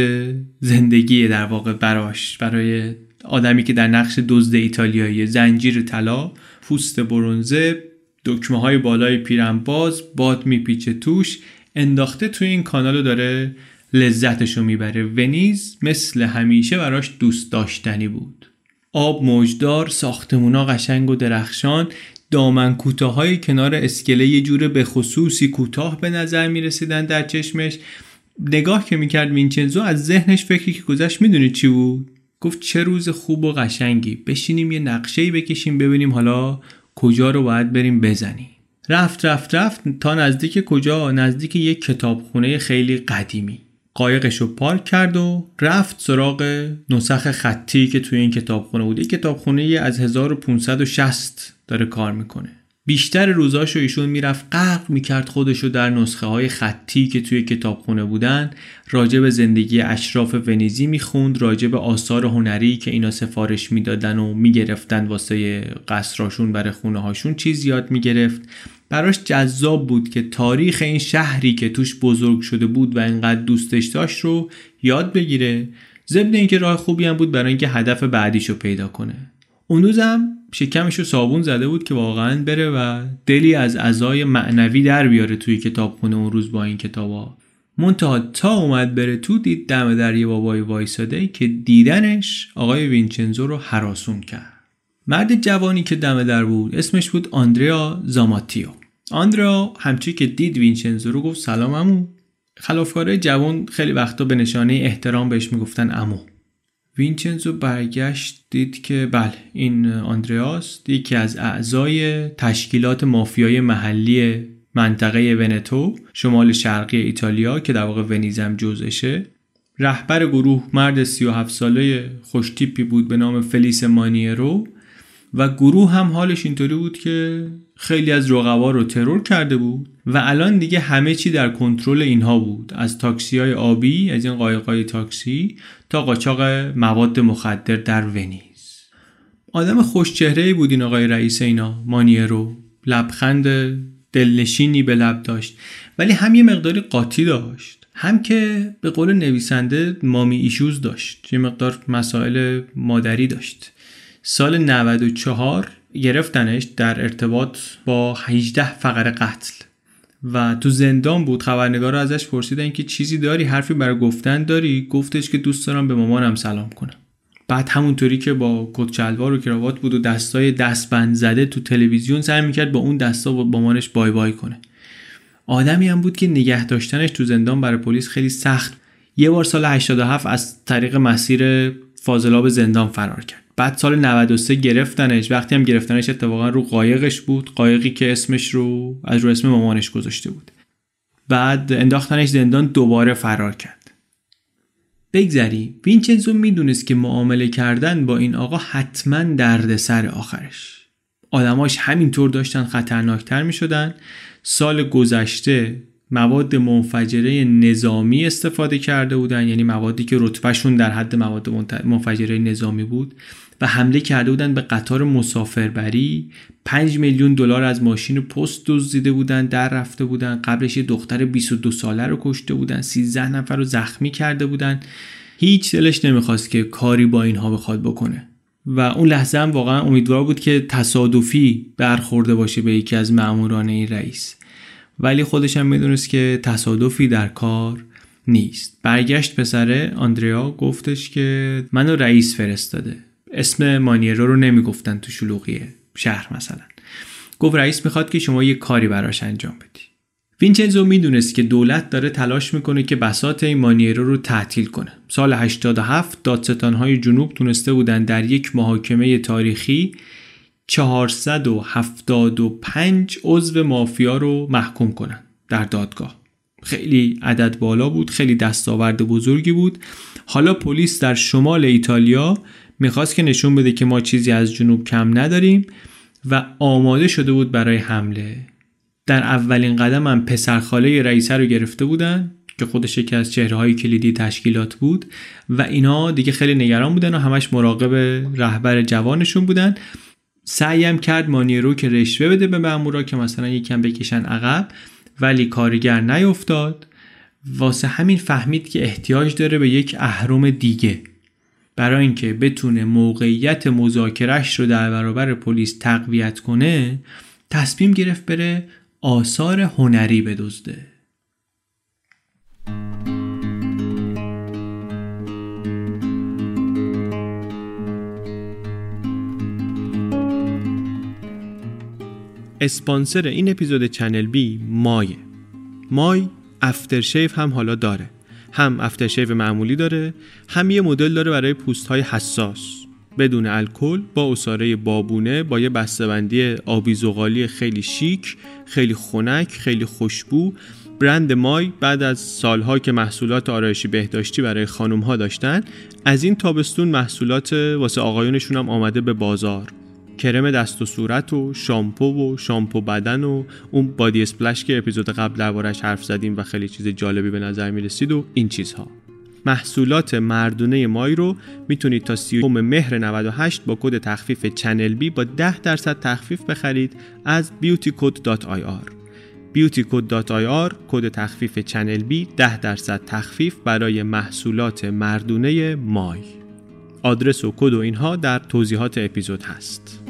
زندگی در واقع براش برای آدمی که در نقش دزد ایتالیایی زنجیر طلا پوست برونزه دکمه های بالای پیرنباز باد میپیچه توش انداخته توی این کانال داره لذتشو می‌بره. ونیز مثل همیشه براش دوست داشتنی بود. آب موجدار ساختمونا قشنگ و درخشان دامن کوتاهای کنار اسکله یه جور به خصوصی کوتاه به نظر می رسیدن در چشمش. نگاه که می‌کرد وینچنزو از ذهنش فکری که گذشت می‌دونی چی بود؟ گفت چه روز خوب و قشنگی. بشینیم یه نقشه بکشیم ببینیم حالا کجا رو باید بریم بزنیم. رفت رفت رفت تا نزدیک کجا؟ نزدیک یک کتابخونه خیلی قدیمی. قایقش رو پارک کرد و رفت سراغ نسخ خطی که توی این کتابخونه بود. کتابخونه از 1560 داره کار می‌کنه. بیشتر روزاشو ایشون می‌رفت غرق می‌کرد خودشو در نسخه های خطی که توی کتابخونه بودن. راجع به زندگی اشراف ونیزی می‌خوند راجع به آثار هنری که اینا سفارش می‌دادن و می‌گرفتن واسه قصراشون برای خونه هاشون چیز یاد می‌گرفت. براش جذاب بود که تاریخ این شهری که توش بزرگ شده بود و اینقدر دوستش داشت رو یاد بگیره. ضمن اینکه راه خوبی هم بود برای اینکه هدف بعدیش رو پیدا کنه. اون روزم شکمش رو صابون زده بود که واقعا بره و دلی از ازای معنوی در بیاره توی کتابخونه اون روز با این کتابا. منتها تا اومد بره تو دید دم در یه بابای وایساده که دیدنش آقای وینچنزو رو حراسون کرد. مرد جوانی که دم در بود اسمش بود آندریا زاماتیو. آندرا همچی که دید وینچنزو رو گفت سلام امو خلافکاره جوان خیلی وقتا به نشانه احترام بهش می‌گفتن امو وینچنزو برگشت دید که بله این آندریاس یکی از اعضای تشکیلات مافیای محلی منطقه ونتو شمال شرقی ایتالیا که در واقع ونیزم جزشه رهبر گروه مرد 37 ساله خوشتیپی بود به نام فلیس مانیرو. و گروه هم حالش اینطوری بود که خیلی از رقبا رو ترور کرده بود و الان دیگه همه چی در کنترل اینها بود. از تاکسی های آبی از این قایقای تاکسی تا قاچاق مواد مخدر در ونیز. آدم خوشچهره بود این آقای رئیس اینا مانیرو. لبخند دلنشینی به لب داشت. ولی هم یه مقداری قاطی داشت. هم که به قول نویسنده مامی ایشوز داشت. یه مقدار مسائل مادری داشت. سال 94 گرفتنش در ارتباط با 18 فقر قتل. و تو زندان بود خبرنگار ازش پرسیدن که چیزی داری حرفی برای گفتن داری؟ گفتش که دوست دارم به مامانم سلام کنم. بعد همونطوری که با کت شلوار و کراوات بود و دستای دستبند زده تو تلویزیون سعی می‌کرد با اون دستا با مامانش بای بای کنه. آدمی هم بود که نگه داشتنش تو زندان برای پلیس خیلی سخت. یه بار سال 87 از طریق مسیر فاضلاب زندان فرار کرد. بعد سال 93 گرفتنش وقتی هم گرفتنش اتفاقا رو قایقش بود قایقی که اسمش رو از رو اسم مامانش گذاشته بود. بعد انداختنش زندان دوباره فرار کرد. بگذری وینچنزو می‌دونست که معامله کردن با این آقا حتما دردسر آخرش. آدماش همینطور داشتن خطرناکتر می شدن سال گذشته مواد منفجره نظامی استفاده کرده بودن یعنی موادی که رتبهشون در حد مواد منفجره نظامی بود. و حمله کرده بودن به قطار مسافربری. 5 میلیون دلار از ماشین پست دزدیده بودن در رفته بودن قبلش یه دختر 22 ساله رو کشته بودن 13 نفر رو زخمی کرده بودن هیچ دلش نمی‌خواست که کاری با اینها بخواد بکنه. و اون لحظه هم واقعا امیدوار بود که تصادفی برخورده باشه به یکی از ماموران این رئیس. ولی خودش هم می‌دونست که تصادفی در کار نیست. برگشت پسره آندریا گفتش که منو رئیس فرستاده. اسم مانیرو رو نمی‌گفتن تو شلوغی شهر مثلا. گفت رئیس می‌خواد که شما یه کاری براش انجام بدی. وینچنزو می‌دونست که دولت داره تلاش می‌کنه که بسات این مانیرو رو تعطیل کنه. سال 87 دادستانهای جنوب تونسته بودن در یک محاکمه تاریخی 475 عضو مافیا رو محکوم کنن در دادگاه. خیلی عدد بالا بود خیلی دستاورد بزرگی بود. حالا پلیس در شمال ایتالیا می‌خواست که نشون بده که ما چیزی از جنوب کم نداریم و آماده شده بود برای حمله. در اولین قدم هم پسرخاله رئیسه رو گرفته بودن که خودش یکی از چهره های کلیدی تشکیلات بود و اینا دیگه خیلی نگران بودن و همش مراقب رهبر جوانشون بودن. سعیم کرد مانیرو که رشوه بده به مامورا که مثلا یکم بکشن عقب ولی کارگر نیفتاد. واسه همین فهمید که احتیاج داره به یک اهرم دیگه. برای اینکه بتونه موقعیت مذاکرش رو در برابر پلیس تقویت کنه تصمیم گرفت بره آثار هنری بدزده. اسپانسر این اپیزود چنل بی مایه. مای افترشیف هم حالا داره. هم افترشیف معمولی داره هم یه مدل داره برای پوست های حساس. بدون الکل با اساره بابونه با یه بسته‌بندی آبی زغالی خیلی شیک خیلی خنک خیلی خوشبو. برند مای بعد از سالها که محصولات آرایشی بهداشتی برای خانم ها داشتن از این تابستون محصولات واسه آقایونشون هم آمده به بازار. کرم دست و صورت و شامپو و شامپو بدن و اون body splash که اپیزود قبل دربارش حرف زدیم و خیلی چیز جالبی به نظر می رسید و این چیزها. محصولات مردونه مای رو می‌تونید تا 30 مهر 98 با کد تخفیف چنل بی با 10 درصد تخفیف بخرید از beautycode.ir beautycode.ir کد تخفیف چنل بی 10 درصد تخفیف برای محصولات مردونه مای. آدرس و کد و اینها در توضیحات اپیزود هست.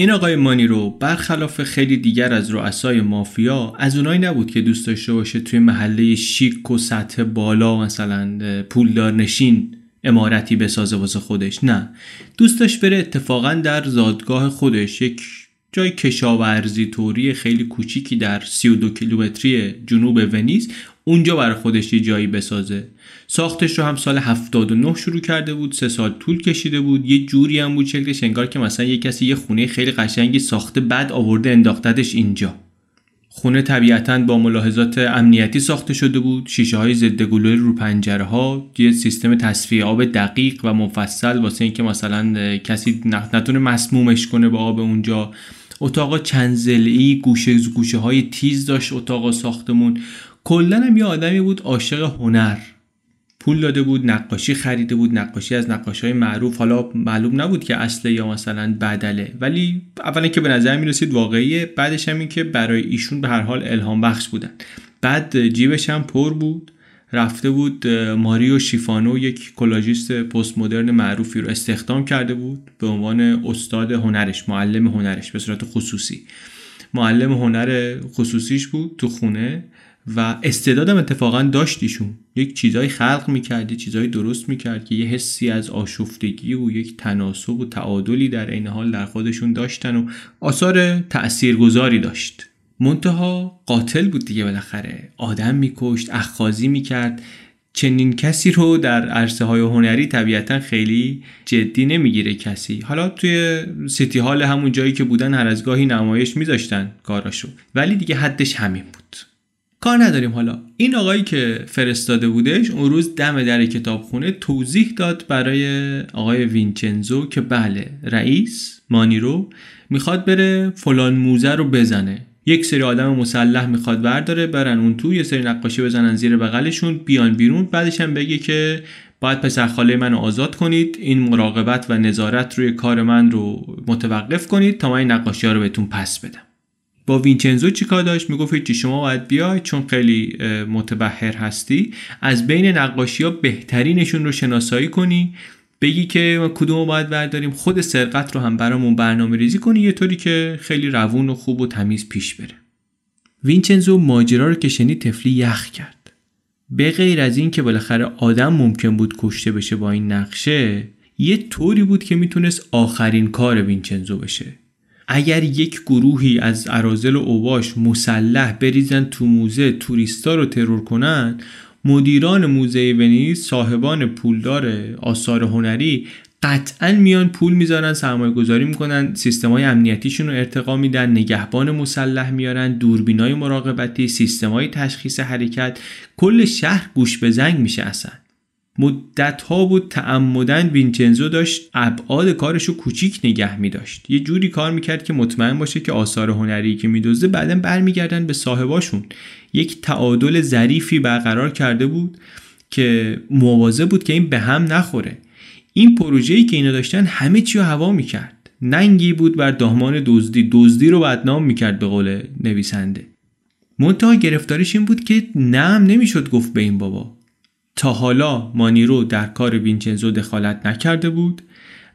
این آقای مانی رو برخلاف خیلی دیگر از رؤسای مافیا از اونایی نبود که دوست داشته باشه توی محله شیک و سطح بالا مثلا پولدار نشین امارتی بسازه واسه خودش. نه. دوست داشت بره اتفاقا در زادگاه خودش یک جای کشاورزی توری خیلی کوچیکی در 32 کیلومتری جنوب ونیز اونجا برای خودش یه جایی بسازه. ساختش رو هم سال 79 شروع کرده بود سه سال طول کشیده بود. یه جوری هم بود شکلش انگار که مثلا یه کسی یه خونه خیلی قشنگی ساخته بعد آورده انداختدش اینجا. خونه طبیعتا با ملاحظات امنیتی ساخته شده بود. شیشه های ضد گلوله رو پنجره ها یه سیستم تصفیه آب دقیق و مفصل واسه اینکه مثلا کسی نتونه مسمومش کنه با آب اونجا. اتاقا چند زلی گوشه گوشه های تیز داشت اتاقا ساختمون. کلا هم یه آدمی بود عاشق هنر. پول داده بود نقاشی خریده بود نقاشی از نقاشی های معروف. حالا معلوم نبود که اصله یا مثلا بدله. ولی اولا که به نظر می رسید واقعیه بعدش هم این که برای ایشون به هر حال الهام بخش بودن. بعد جیبش هم پر بود. رفته بود ماریو شیفانو یک کلاژیست پست مدرن معروفی رو استخدام کرده بود به عنوان استاد هنرش معلم هنرش به صورت خصوصی. معلم هنر خصوصیش بود تو خونه و استعدادم اتفاقا داشتیشون یک چیزایی خلق می‌کرد چیزایی درست می‌کرد که یه حسی از آشفتگی و یک تناسب و تعادلی در این حال در خودشون داشتن و آثار تاثیرگذاری داشت. منتها قاتل بود دیگه بالاخره. آدم میکشت اخخازی می‌کرد. چنین کسی رو در عرصه های هنری طبیعتا خیلی جدی نمی‌گیره کسی. حالا توی سیتی هال همون جایی که بودن هر از گاهی نمایش میذاشتن کاراشو. ولی دیگه حدش همین بود. کار نداریم حالا. این آقایی که فرستاده بودش اون روز دم در کتابخونه توضیح داد برای آقای وینچنزو که بله رئیس مانیرو می‌خواد بره فلان موزه رو بزنه. یک سری آدم مسلح می‌خواد برداره برن اون تو یه سری نقاشی بزنن زیر بغلشون بیان بیرون. بعدش هم بگه که باید پسر خاله منو آزاد کنید این مراقبت و نظارت روی کار من رو متوقف کنید تا من این نقاشی ها رو بهتون پس بدم. با وینچنزو چیکار داشت؟ می‌گفت که شما باید بیای چون خیلی متبهر هستی. از بین نقاشی ها بهترینشون رو شناسایی کنی. بگی که کدوم باید برداریم خود سرقت رو هم برامون برنامه ریزی کنی یه طوری که خیلی روون و خوب و تمیز پیش بره. وینچنزو ماجرا رو که شنید تفلی یخ کرد. به غیر از این که بالاخره آدم ممکن بود کشته بشه با این نقشه یه طوری بود که می‌تونست آخرین کار وینچنزو بشه. اگر یک گروهی از ارازل و اوباش مسلح بریزن تو موزه توریستا رو ترور کنن مدیران موزه ونیز صاحبان پولدار آثار هنری قطعا میان پول می‌ذارن سرمایه گذاری می‌کنن سیستم های امنیتیشون رو ارتقا میدن نگهبان مسلح میارن دوربین های مراقبتی سیستم های تشخیص حرکت کل شهر گوش به زنگ میشه اصلا. مدت ها بود تعمدن وینچنزو داشت ابعاد کارش رو کوچیک نگه می داشت یه جوری کار می‌کرد که مطمئن باشه که آثار هنری که میدزده بعدا برمیگردن به صاحباشون. یک تعادل ظریفی برقرار کرده بود که موازه بود که این به هم نخوره. این پروژه‌ای که اینا داشتن همه چی رو هوا می‌کرد. ننگی بود بر دامان دزدی. دزدی رو بدنام می‌کرد به قول نویسنده. منتها گرفتارش این بود که نم نمی‌شد گفت به این بابا. تا حالا مانیرو در کار وینچنزو دخالت نکرده بود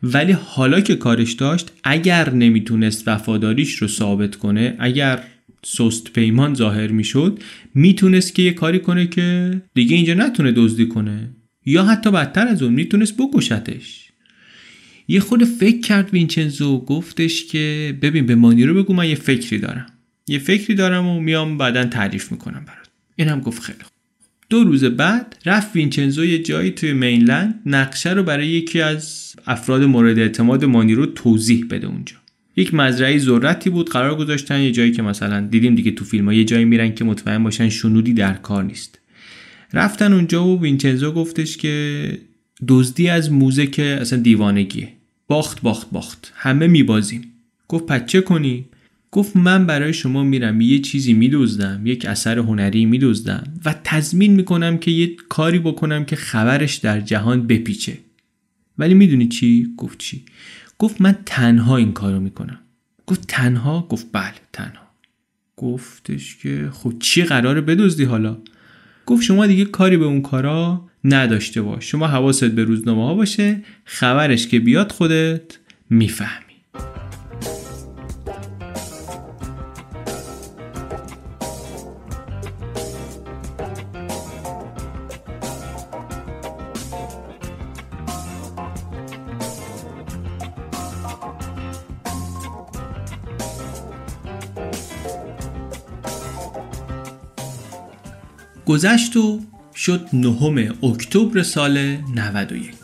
ولی حالا که کارش داشت اگر نمی‌تونست وفاداریش رو ثابت کنه اگر سست پیمان ظاهر می‌شد می‌تونست که یه کاری کنه که دیگه اینجا نتونه دزدی کنه. یا حتی بدتر از اون می‌تونست بکشتش. یه خود فکر کرد وینچنزو گفتش که ببین به مانی رو بگو من یه فکری دارم. یه فکری دارم و میام بعدا تعریف می‌کنم برات. این هم گفت خیلی دو روز بعد رفت وینچنزو یه جایی توی مینلند نقشه رو برای یکی از افراد مورد اعتماد مانی رو توضیح بده اونجا. یک مزرعه ذرتی بود قرار گذاشتن یه جایی که مثلا دیدیم دیگه تو فیلم ها یه جایی میرن که مطمئن باشن شنودی در کار نیست. رفتن اونجا و وینچنزو گفتش که دزدی از موزه که اصلا دیوانگیه. باخت باخت باخت. همه میبازیم. گفت پس چه کنی گفت من برای شما میرم یه چیزی میدزدم یک اثر هنری میدزدم و تضمین می‌کنم که یه کاری بکنم که خبرش در جهان بپیچه. ولی می‌دونی چی؟ گفت چی؟ گفت من تنها این کارو می‌کنم. گفت تنها؟ گفت بله تنها. گفتش که خب چی قراره بدزدی حالا؟ گفت شما دیگه کاری به اون کارا نداشته باش. شما حواست به روزنامه ها باشه خبرش که بیاد خودت میفهم گذشت و شد نهم اکتبر سال 91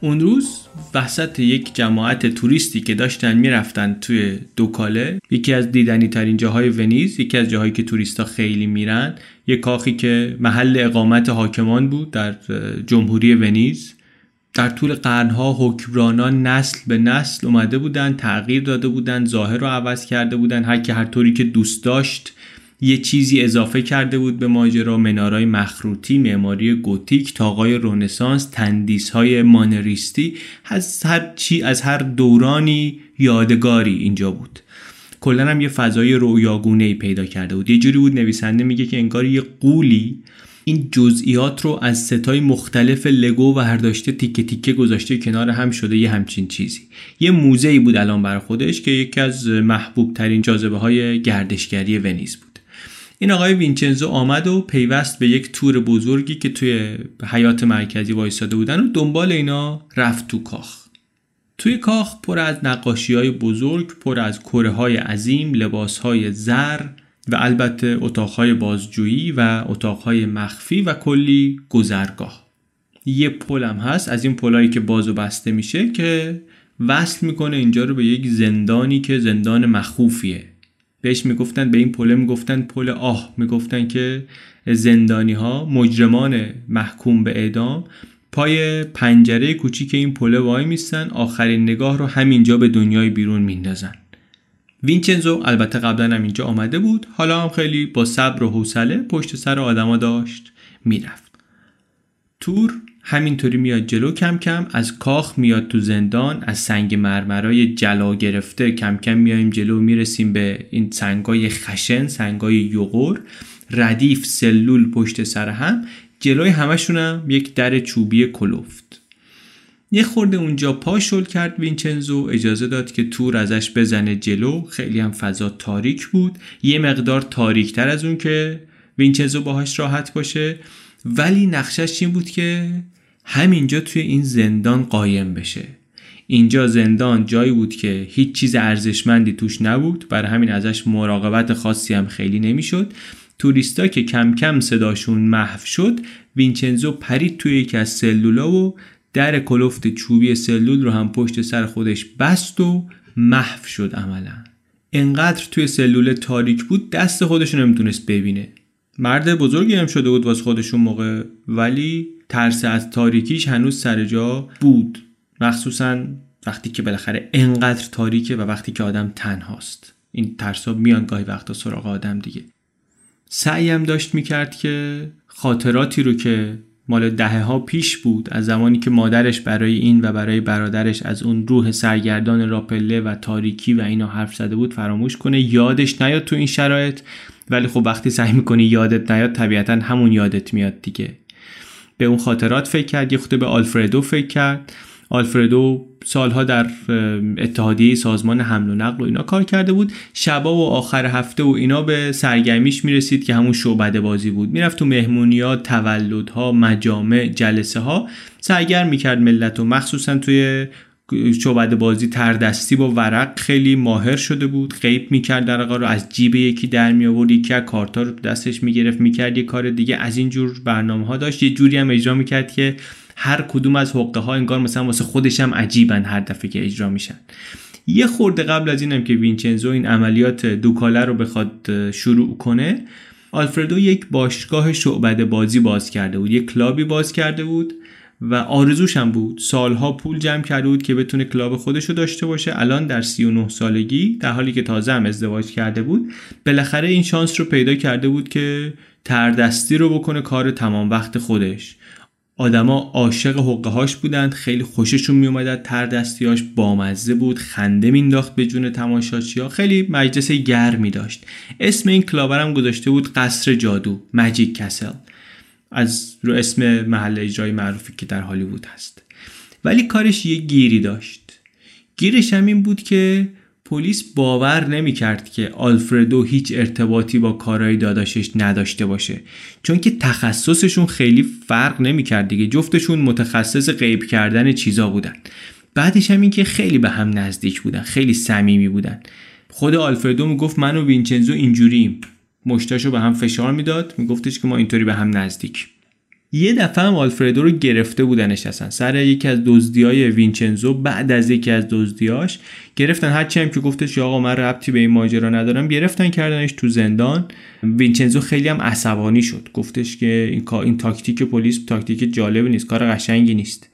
اون روز وسط یک جماعت توریستی که داشتن می‌رفتن توی دوکاله یکی از دیدنی ترین جاهای ونیز یکی از جاهایی که توریستا خیلی میرن یک کاخی که محل اقامت حاکمان بود در جمهوری ونیز. در طول قرنها حکمرانان نسل به نسل اومده بودن تغییر داده بودن ظاهر رو عوض کرده بودن هر که هر طوری که دوست داشت یه چیزی اضافه کرده بود به ماجرا منارای مخروطی معماری گوتیک تاقای رونسانس تندیس های مانریستی از هر چی از هر دورانی یادگاری اینجا بود. کلا هم یه فضای رویاگونه پیدا کرده بود. یه جوری بود نویسنده میگه که انگار یه قولی این جزئیات رو از ستای مختلف لگو و هر داشته تیکه تیکه گذاشته کنار هم شده یه همچین چیزی. یه موزه ای بود الان بر خودش که یکی از محبوب ترین جاذبه های گردشگری ونیز بود. این آقای وینچنزو آمد و پیوست به یک تور بزرگی که توی حیات مرکزی وایستاده بودن و دنبال اینا رفت تو کاخ. توی کاخ پر از نقاشی های بزرگ پر از کره های عظیم لباس های زر و البته اتاقهای بازجویی و اتاقهای مخفی و کلی گذرگاه. یه پلم هست از این پلایی که باز و بسته میشه که وصل می‌کنه اینجا رو به یک زندانی که زندان مخوفیه. بهش می‌گفتن به این پل می‌گفتن پل آه. می‌گفتن که زندانی ها مجرمان محکوم به اعدام. پای پنجره کوچیک این پله وای میستن. آخرین نگاه رو همینجا به دنیای بیرون میندازن. وینچنزو البته قبلا هم اینجا آمده بود. حالا هم خیلی با صبر و حوصله پشت سر آدما داشت می‌رفت. تور همینطوری میاد جلو کم کم از کاخ میاد تو زندان از سنگ مرمرای جلا گرفته کم کم میایم جلو می‌رسیم به این سنگای خشن سنگای یغور ردیف سلول پشت سر هم جلوی هم یک در چوبی کلوفت یه خورده اونجا پا شل کرد وینچنزو اجازه داد که تور ازش بزنه جلو. خیلی هم فضا تاریک بود. یه مقدار تاریکتر از اون که وینچنزو باهاش راحت باشه. ولی نقشش این بود که همینجا توی این زندان قایم بشه. اینجا زندان جایی بود که هیچ چیز ارزشمندی توش نبود. برای همین ازش مراقبت خاصی هم خیلی نمی‌شد. توریستا که کم کم صداشون محو شد وینچنزو پرید توی یکی از سلولا و در کلفت چوبی سلول رو هم پشت سر خودش بست و محو شد عملا. انقدر توی سلول تاریک بود دست خودش نمی‌تونست ببینه. مرد بزرگی هم شده بود واسه خودشون موقع. ولی ترس از تاریکیش هنوز سر جا بود. مخصوصا وقتی که بالاخره انقدر تاریکه و وقتی که آدم تنهاست. این ترسا میان گاهی وقتا سراغ آدم دیگه. سعیم داشت می‌کرد که خاطراتی رو که مال دهه ها پیش بود از زمانی که مادرش برای این و برای برادرش از اون روح سرگردان راپله و تاریکی و اینا حرف زده بود فراموش کنه یادش نیاد تو این شرایط. ولی خب وقتی سعی می‌کنی یادت نیاد طبیعتا همون یادت میاد دیگه. به اون خاطرات فکر کرد یه خود به آلفردو فکر کرد. آلفردو سالها در اتحادیه سازمان حمل و نقل و اینا کار کرده بود. شبا و آخر هفته و اینا به سرگرمیش می‌رسید که همون شعبده بازی بود. می‌رفت تو مهمونی تولدها مجامع جلسه ها سرگرم می‌کرد ملت و مخصوصا توی شعبده بازی تردستی با ورق خیلی ماهر شده بود. غیب می‌کرد در رو از جیب یکی در می آورد یکی کارتا رو دستش می‌گرفت می‌کرد یه کار دیگه. از این جور برنامه ها داشت. یه جوری هم اجرا می‌کرد که هر کدوم از حقه ها انگار مثلا واسه خودش هم عجیبن هر دفعه که اجرا میشن. یه خورده قبل از اینم که وینچنزو این عملیات دوکاله رو بخواد شروع کنه آلفردو یک باشگاه شعبده بازی باز کرده بود. یک کلابی باز کرده بود. و آرزوش هم بود سالها پول جمع کرده بود که بتونه کلاب خودش رو داشته باشه. الان در 39 سالگی در حالی که تازه هم ازدواج کرده بود بالاخره این شانس رو پیدا کرده بود که تردستی رو بکنه کار تمام وقت خودش. آدما عاشق حقه هاش بودند خیلی خوششون میومد تردستیاش بامزه بود خنده مینداخت به جون تماشاچی خیلی مجلس گرمی داشت. اسم این کلابرم گذاشته بود قصر جادو مجیک کسل از رو اسم محل اجرای معروفی که در هالیوود هست. ولی کارش یه گیری داشت. گیرش هم این بود که پلیس باور نمی‌کرد که آلفردو هیچ ارتباطی با کارهای داداشش نداشته باشه. چون که تخصصشون خیلی فرق نمی‌کرد دیگه. جفتشون متخصص غیب کردن چیزا بودن. بعدش هم این که خیلی به هم نزدیک بودن خیلی صمیمی بودن. خود آلفردو می‌گفت من و وینچنزو اینجوریم. مشتاشو به هم فشار می‌داد. میگفتش که ما اینطوری به هم نزدیک. یه دفعه هم آلفردو رو گرفته بودنش اصلا. سر یکی از های وینچنزو بعد از یکی از دزدیاش گرفتن. هرچی هم که گفتش آقا من ربطی به این ماجرا ندارم گرفتن کردنش تو زندان. وینچنزو خیلی هم عصبانی شد. گفتش که این این تاکتیک پلیس تاکتیک جالبی نیست کار قشنگی نیست.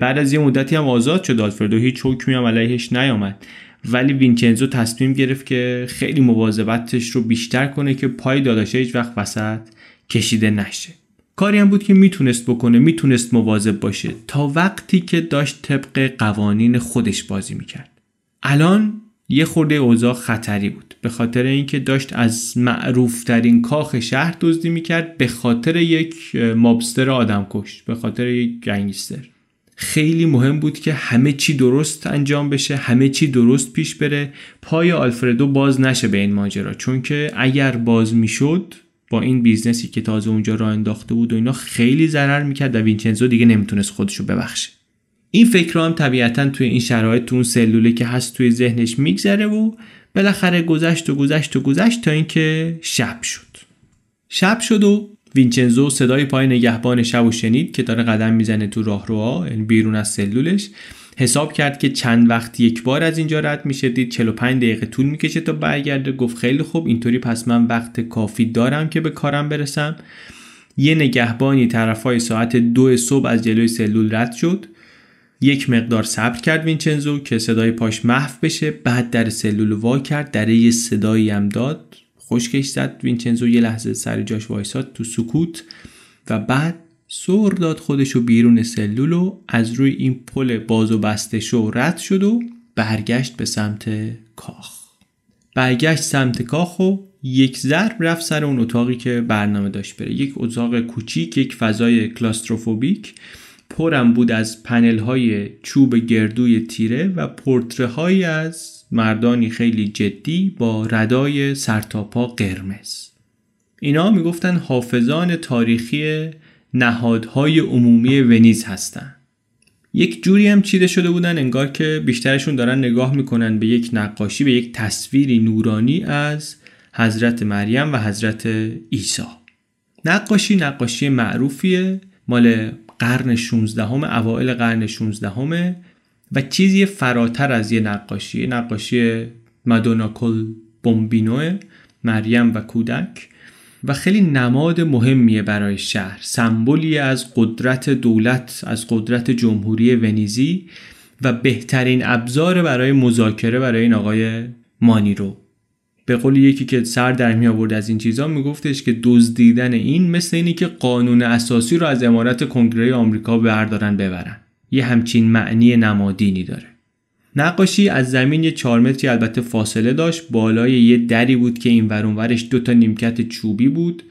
بعد از یه مدتی هم آزاد شد آلفردو. هیچ حکمی هم علیهش نیامد. ولی وینچنزو تصمیم گرفت که خیلی مواظبتش رو بیشتر کنه که پای داداشه هیچ وقت وسط کشیده نشه. کاری هم بود که می‌تونست بکنه می‌تونست مواظب باشه. تا وقتی که داشت طبق قوانین خودش بازی می‌کرد. الان یه خورده اوضاع خطری بود. به خاطر اینکه داشت از معروفترین کاخ شهر دزدی می‌کرد به خاطر یک مابستر آدم کش به خاطر یک گنگستر. خیلی مهم بود که همه چی درست انجام بشه همه چی درست پیش بره. پای آلفردو باز نشه به این ماجرا چون که اگر باز می‌شد با این بیزنسی که تازه اونجا راه انداخته بود و اینا خیلی ضرر می‌کرد و وینچنزو دیگه نمی‌تونست خودشو ببخشه. این فکر هم طبیعتا توی این شرایط تو اون سلوله که هست توی ذهنش میگذره و بالاخره گذشت و گذشت و گذشت تا اینکه شب شد. شب شد و وینچنزو صدای پای نگهبان شب و شنید که داره قدم می‌زنه تو راهروها یعنی بیرون از سلولش حساب کرد که چند وقت یک بار از اینجا رد میشه دید 45 دقیقه طول می‌کشه تا برگرده گفت خیلی خوب اینطوری پس من وقت کافی دارم که به کارم برسم. یه نگهبانی طرفای ساعت دو صبح از جلوی سلول رد شد. یک مقدار صبر کرد وینچنزو که صدای پاش محو بشه بعد در سلول وا کرد در یه صدایی هم داد. خشکش زد وینچنزو یه لحظه سر جاش وایساد تو سکوت و بعد سر داد خودشو بیرون سلول و از روی این پل باز و بسته شو رد شد و برگشت به سمت کاخ. برگشت سمت کاخ و یک ضرب رفت سر اون اتاقی که برنامه داشت بره. یک اتاق کوچیک یک فضای کلاستروفوبیک. پرم بود از پنل های چوب گردوی تیره و پورتره از مردانی خیلی جدی با ردای سرتاپا قرمز. اینا می‌گفتن حافظان تاریخی نهادهای عمومی ونیز هستن. یک جوری هم چیده شده بودن انگار که بیشترشون دارن نگاه می‌کنن به یک نقاشی به یک تصویری نورانی از حضرت مریم و حضرت عیسی. نقاشی نقاشی معروفیه. مال قرن 16 همه اوائل قرن 16 همه و چیزی فراتر از یه نقاشی. نقاشی مادونا کل بومبینو مریم و کودک. و خیلی نماد مهمیه برای شهر. سمبولی از قدرت دولت از قدرت جمهوری ونیزی و بهترین ابزار برای مذاکره برای این آقای مانیرو. به قول یکی که سر در می آورد از این چیزا میگفتش که دزدیدن این مثل اینی که قانون اساسی رو از امارت کنگره آمریکا بردارن ببرن. یه همچین معنی نمادینی داره. نقاشی از زمین یه چهار متری البته فاصله داشت بالای یه دری بود که این ورونورش دو تا نیمکت چوبی بود.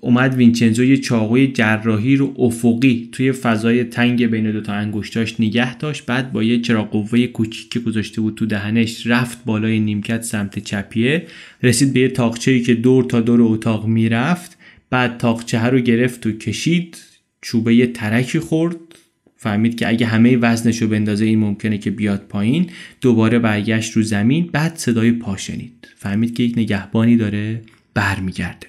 اومد وینچنزو یه چاقوی جراحی رو افقی توی فضای تنگ بین دوتا انگشتاش نگه داشت. بعد با یه چراغ قوه کوچیک که گذاشته بود تو دهنش رفت بالای نیمکت سمت چپیه. رسید به یه تاقچه‌ای که دور تا دور اتاق می‌رفت. بعد تاقچه رو گرفت و کشید. چوبه یه ترکی خورد. فهمید که اگه همه وزنش رو بندازه این ممکنه که بیاد پایین. دوباره برگشت رو زمین بعد صدای پا شنید. فهمید که یک نگهبانی داره برمیگرده.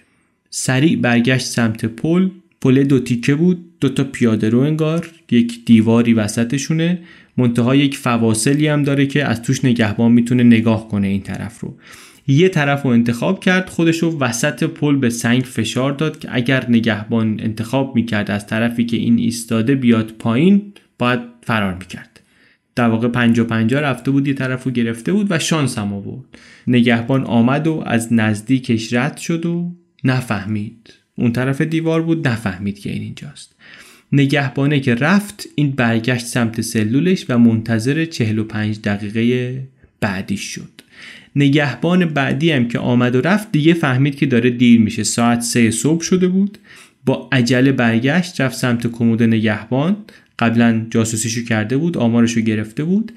سریع برگشت سمت پل. پل دو تیکه بود دو تا پیاده رو انگار. یک دیواری وسطشونه. منتها یک فواصلی هم داره که از توش نگهبان می‌تونه نگاه کنه این طرف رو. یه طرف رو انتخاب کرد خودش رو وسط پل به سنگ فشار داد که اگر نگهبان انتخاب می‌کرد از طرفی که این ایستاده بیاد پایین باید فرار می‌کرد. در واقع پنجا پنجا رفته بود یه طرف رو گرفته بود و شانس هم آورد. نگهبان آمد و از نزدیکش رد شد و نفهمید. اون طرف دیوار بود نفهمید که این اینجاست. نگهبانه که رفت این برگشت سمت سلولش و منتظر 45 دقیقه بعدیش شد. نگهبان بعدی هم که آمد و رفت دیگه فهمید که داره دیر میشه. ساعت سه صبح شده بود. با عجله برگشت رفت سمت کمود نگهبان. قبلا جاسوسیشو کرده بود آمارشو گرفته بود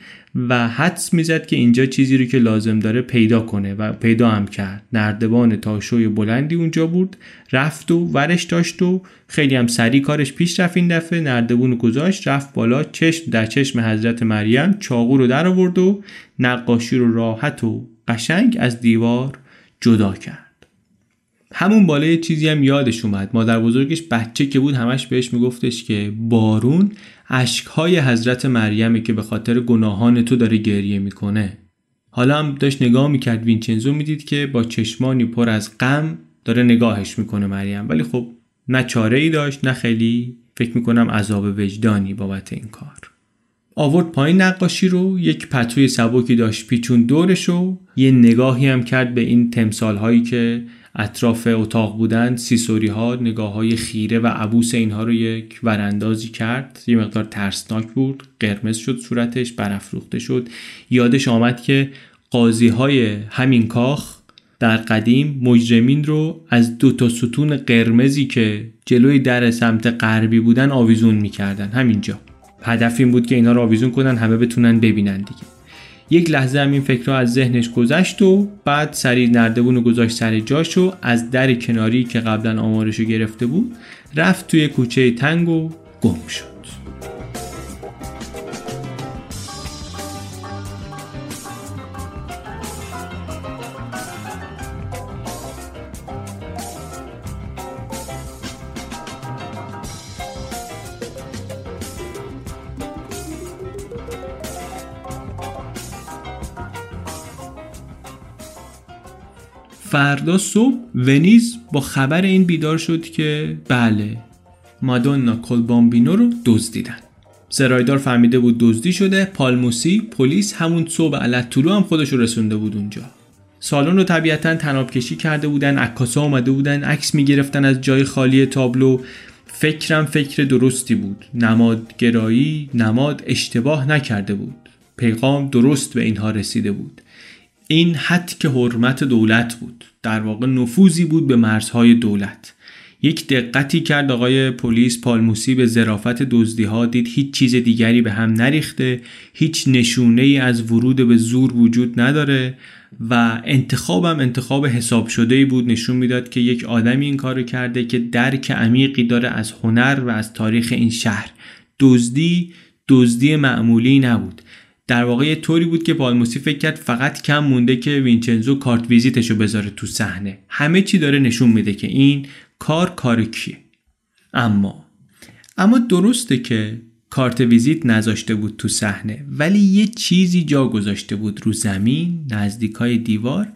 و حدس می‌زد که اینجا چیزی رو که لازم داره پیدا کنه و پیدا هم کرد. نردبان تاشوی بلندی اونجا بود. رفت و ورش داشت و خیلی هم سریع کارش پیش رفت این دفعه. نردبون گذاشت رفت بالا چشم در چشم حضرت مریم چاقو رو در آورد و نقاشی رو راحت و قشنگ از دیوار جدا کرد. همون بالای چیزی هم یادش اومد. مادر بزرگش بچه که بود همش بهش میگفتش که بارون اشکهای حضرت مریمه که به خاطر گناهان تو داره گریه می‌کنه. حالا هم داشت نگاه می‌کرد. وینچنزو می‌دید که با چشمانی پر از غم داره نگاهش می‌کنه مریم. ولی خب نه چاره ای داشت نه خیلی فکر می‌کنم عذاب وجدانی بابت این کار. آورد پایین نقاشی رو یک پتوی سبکی داشت پیچون دورش رو یه نگاهی هم کرد به این تمثال هایی که اطراف اتاق بودن سیسوری ها نگاه های خیره و عبوس اینها رو یک وراندازی کرد. یه مقدار ترسناک بود قرمز شد صورتش برافروخته شد. یادش آمد که قاضی های همین کاخ در قدیم مجرمین رو از دو تا ستون قرمزی که جلوی در سمت غربی بودن آویزون می‌کردن. همینجا. هدف این بود که اینا رو آویزون کنن همه بتونن ببینن دیگه. یک لحظه هم این فکر از ذهنش گذشت و بعد سریع نردبون رو گذاشت سر جاش و از در کناری که قبلا آمارش گرفته بود رفت توی کوچه تنگ و گم شد. فردا صبح ونیز با خبر این بیدار شد که بله مادونا کلبامبینو رو دزدیدن. سرایدار فهمیده بود دزدی شده پالموسی پلیس همون صبح علت طلو هم خودش رسونده بود اونجا. سالن رو طبیعتا تناب کشی کرده بودن عکاسا اومده بودن عکس می‌گرفتن از جای خالی تابلو. فکرم فکر درستی بود. نماد گرایی نماد اشتباه نکرده بود. پیغام درست به اینها رسیده بود. این حد که حرمت دولت بود. در واقع نفوذی بود به مرزهای دولت. یک دقتی کرد آقای پلیس پالموسی به ظرافت دزدی ها دید هیچ چیز دیگری به هم نریخته هیچ نشونه ای از ورود به زور وجود نداره و انتخابم انتخاب حساب شده ای بود. نشون می‌داد که یک آدمی این کارو کرده که درک عمیقی داره از هنر و از تاریخ این شهر. دزدی دزدی معمولی نبود. در واقع یه طوری بود که پالموسی فکر کرد فقط کم مونده که وینچنزو کارت ویزیتشو بذاره تو صحنه. همه چی داره نشون میده که این کار کار کیه. اما اما درسته که کارت ویزیت نذاشته بود تو صحنه ولی یه چیزی جا گذاشته بود رو زمین نزدیکای دیوار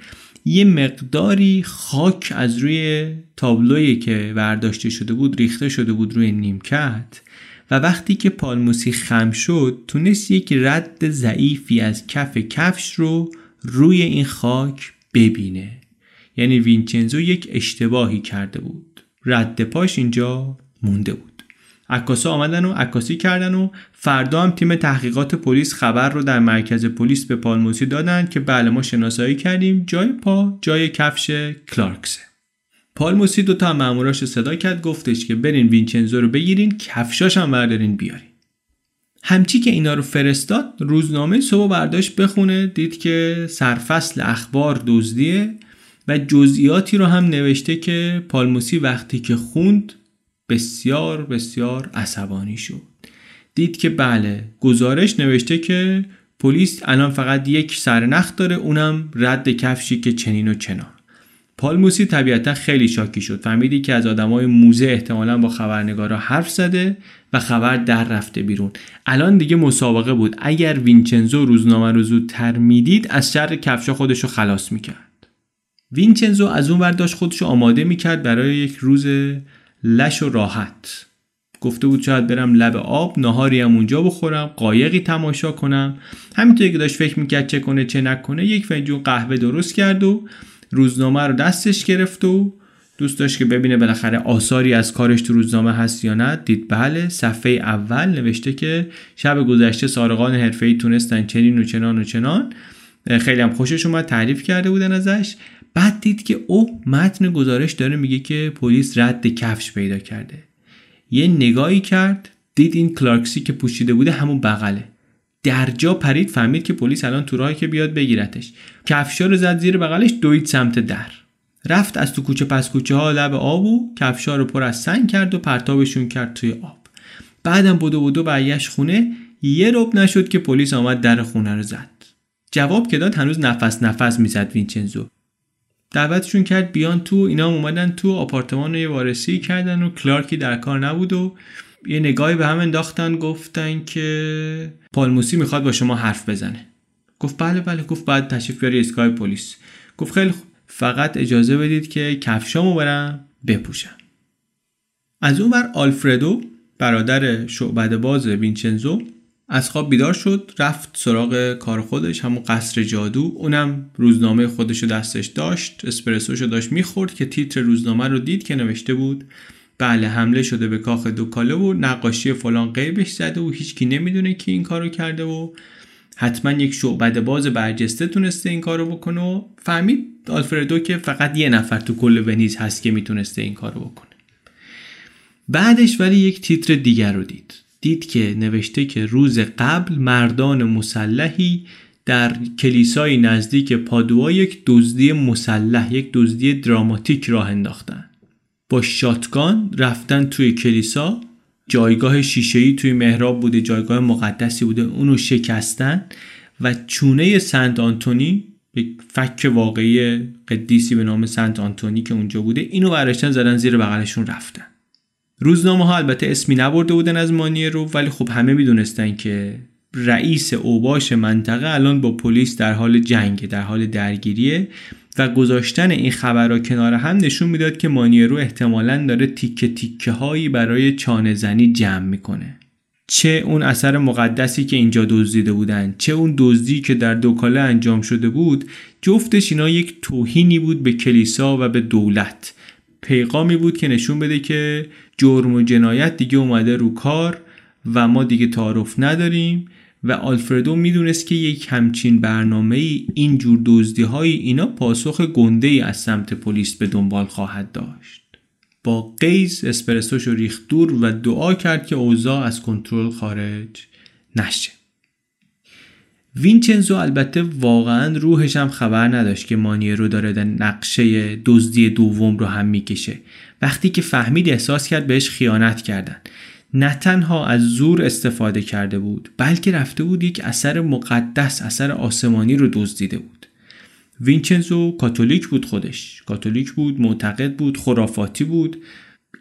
یه مقداری خاک از روی تابلویی که برداشته شده بود ریخته شده بود روی نیمکت. و وقتی که پالموسی خم شد تونست یک رد ضعیفی از کف کفش رو روی این خاک ببینه. یعنی وینچنزو یک اشتباهی کرده بود. رد پاش اینجا مونده بود. عکاسا آمدن و عکاسی کردن و فردا هم تیم تحقیقات پلیس خبر رو در مرکز پلیس به پالموسی دادن که بله ما شناسایی کردیم جای پا جای کفش کلارکسه. پالموسی دوتا ماموراش صدا کرد گفتش که برین وینچنزو رو بگیرین کفشاش هم بردارین بیارین. همچی که اینا رو فرستاد روزنامه صبح برداشت بخونه دید که سرفصل اخبار دزدیه و جزئیاتی رو هم نوشته که پالموسی وقتی که خوند بسیار بسیار عصبانی شد. دید که بله گزارش نوشته که پلیس الان فقط یک سرنخ داره اونم رد کفشی که چنین و چنان. پالموسی طبیعتا خیلی شاکی شد. فهمیدی که از آدمای موزه احتمالا با خبرنگارا حرف زده و خبر در رفته بیرون. الان دیگه مسابقه بود. اگر وینچنزو روزنامه رو زودتر می‌دید از شر کفشا خودش رو خلاص می‌کرد. وینچنزو از اون داشت خودش رو آماده می‌کرد برای یک روز لش و راحت. گفته بود شاید برم لب آب نهاری هم اونجا بخورم قایقی تماشا کنم. همینطوری که داشت فکر می‌کرد چه کنه چه نکنه یک فنجون قهوه درست کرد و روزنامه رو دستش گرفت و دوست داشت که ببینه بالاخره آثاری از کارش تو روزنامه هست یا نه. دید بله صفحه اول نوشته که شب گذشته سارقان حرفه‌ای تونستن چنین و چنان و چنان. خیلی هم خوشش اومد تعریف کرده بودن ازش. بعد دید که او متن گزارش داره میگه که پلیس رد کفش پیدا کرده. یه نگاهی کرد دید این کلارکسی که پوشیده بوده همون بغله. در جا پرید فهمید که پلیس الان تو راهی که بیاد بگیرتش. کفشا رو زد زیر بغلش دوید سمت در. رفت از تو کوچه پس کوچه ها لب آب و کفشا رو پر از سنگ کرد و پرتابشون کرد توی آب. بعدم بدو بدو برگشت خونه یه رب نشد که پلیس آمد در خونه رو زد. جواب که داد هنوز نفس نفس می‌زد وینچنزو. دعوتشون کرد بیان تو اینا اومدن تو آپارتمان رو یه وارسی کردن و کلارکی در کار نبود و یه نگاهی به هم انداختن گفتن که پالموسی می‌خواد با شما حرف بزنه. گفت بله بله. گفت بعد تشریف بیاری اسکای پلیس. گفت خیلی فقط اجازه بدید که کفشامو برم بپوشم. از اون بر آلفردو برادر شعبد باز وینچنزو از خواب بیدار شد رفت سراغ کار خودش همون قصر جادو. اونم روزنامه خودش رو دستش داشت اسپرسوشو داشت می‌خورد که تیتر روزنامه رو دید که نوشته بود. بله حمله شده به کاخ دوکاله و نقاشی فلان غیبش زده و هیچکی نمی‌دونه کی این کارو کرده و حتما یک شعبد باز برجسته تونسته این کارو بکنه و فهمید آلفردو که فقط یه نفر تو کل ونیز هست که می‌تونسته این کارو بکنه. بعدش ولی یک تیتر دیگر رو دید. دید که نوشته که روز قبل مردان مسلحی در کلیسای نزدیک پادوا یک دزدی مسلح یک دزدی دراماتیک راه انداختن. با شاتگان رفتن توی کلیسا جایگاه شیشه‌ای توی محراب بوده جایگاه مقدسی بوده اونو شکستن و چونه سنت آنتونی یک فک واقعی قدیسی به نام سنت آنتونی که اونجا بوده اینو برشتن زدن زیر بغلشون رفتن. روزنامه ها البته اسمی نبرده بودن از مانیه رو ولی خب همه می‌دونستن که رئیس اوباش منطقه الان با پلیس در حال جنگ در حال درگیریه. و گذاشتن این خبرها کنار هم نشون می‌داد که مانیرو احتمالا داره تیکه تیکه هایی برای چانه زنی جمع می‌کنه. چه اون اثر مقدسی که اینجا دزدیده بودن چه اون دزدی که در دوکاله انجام شده بود جفتش اینا یک توهینی بود به کلیسا و به دولت. پیغامی بود که نشون بده که جرم و جنایت دیگه اومده رو کار و ما دیگه تعارف نداریم. و آلفردو می‌دونست که یک همچین برنامه ای این جور دزدی های اینا پاسخ گنده ای از سمت پلیس به دنبال خواهد داشت. با قیز اسپرسوش ریخت دور و دعا کرد که اوضاع از کنترل خارج نشه. وینچنزو البته واقعا روحش هم خبر نداشت که رو داره در نقشه دزدی دوم رو هم می‌کشه. وقتی که فهمید احساس کرد بهش خیانت کردن. نه تنها از زور استفاده کرده بود بلکه رفته بود یک اثر مقدس اثر آسمانی رو دزدیده بود. وینچنزو کاتولیک بود خودش. کاتولیک بود معتقد بود خرافاتی بود.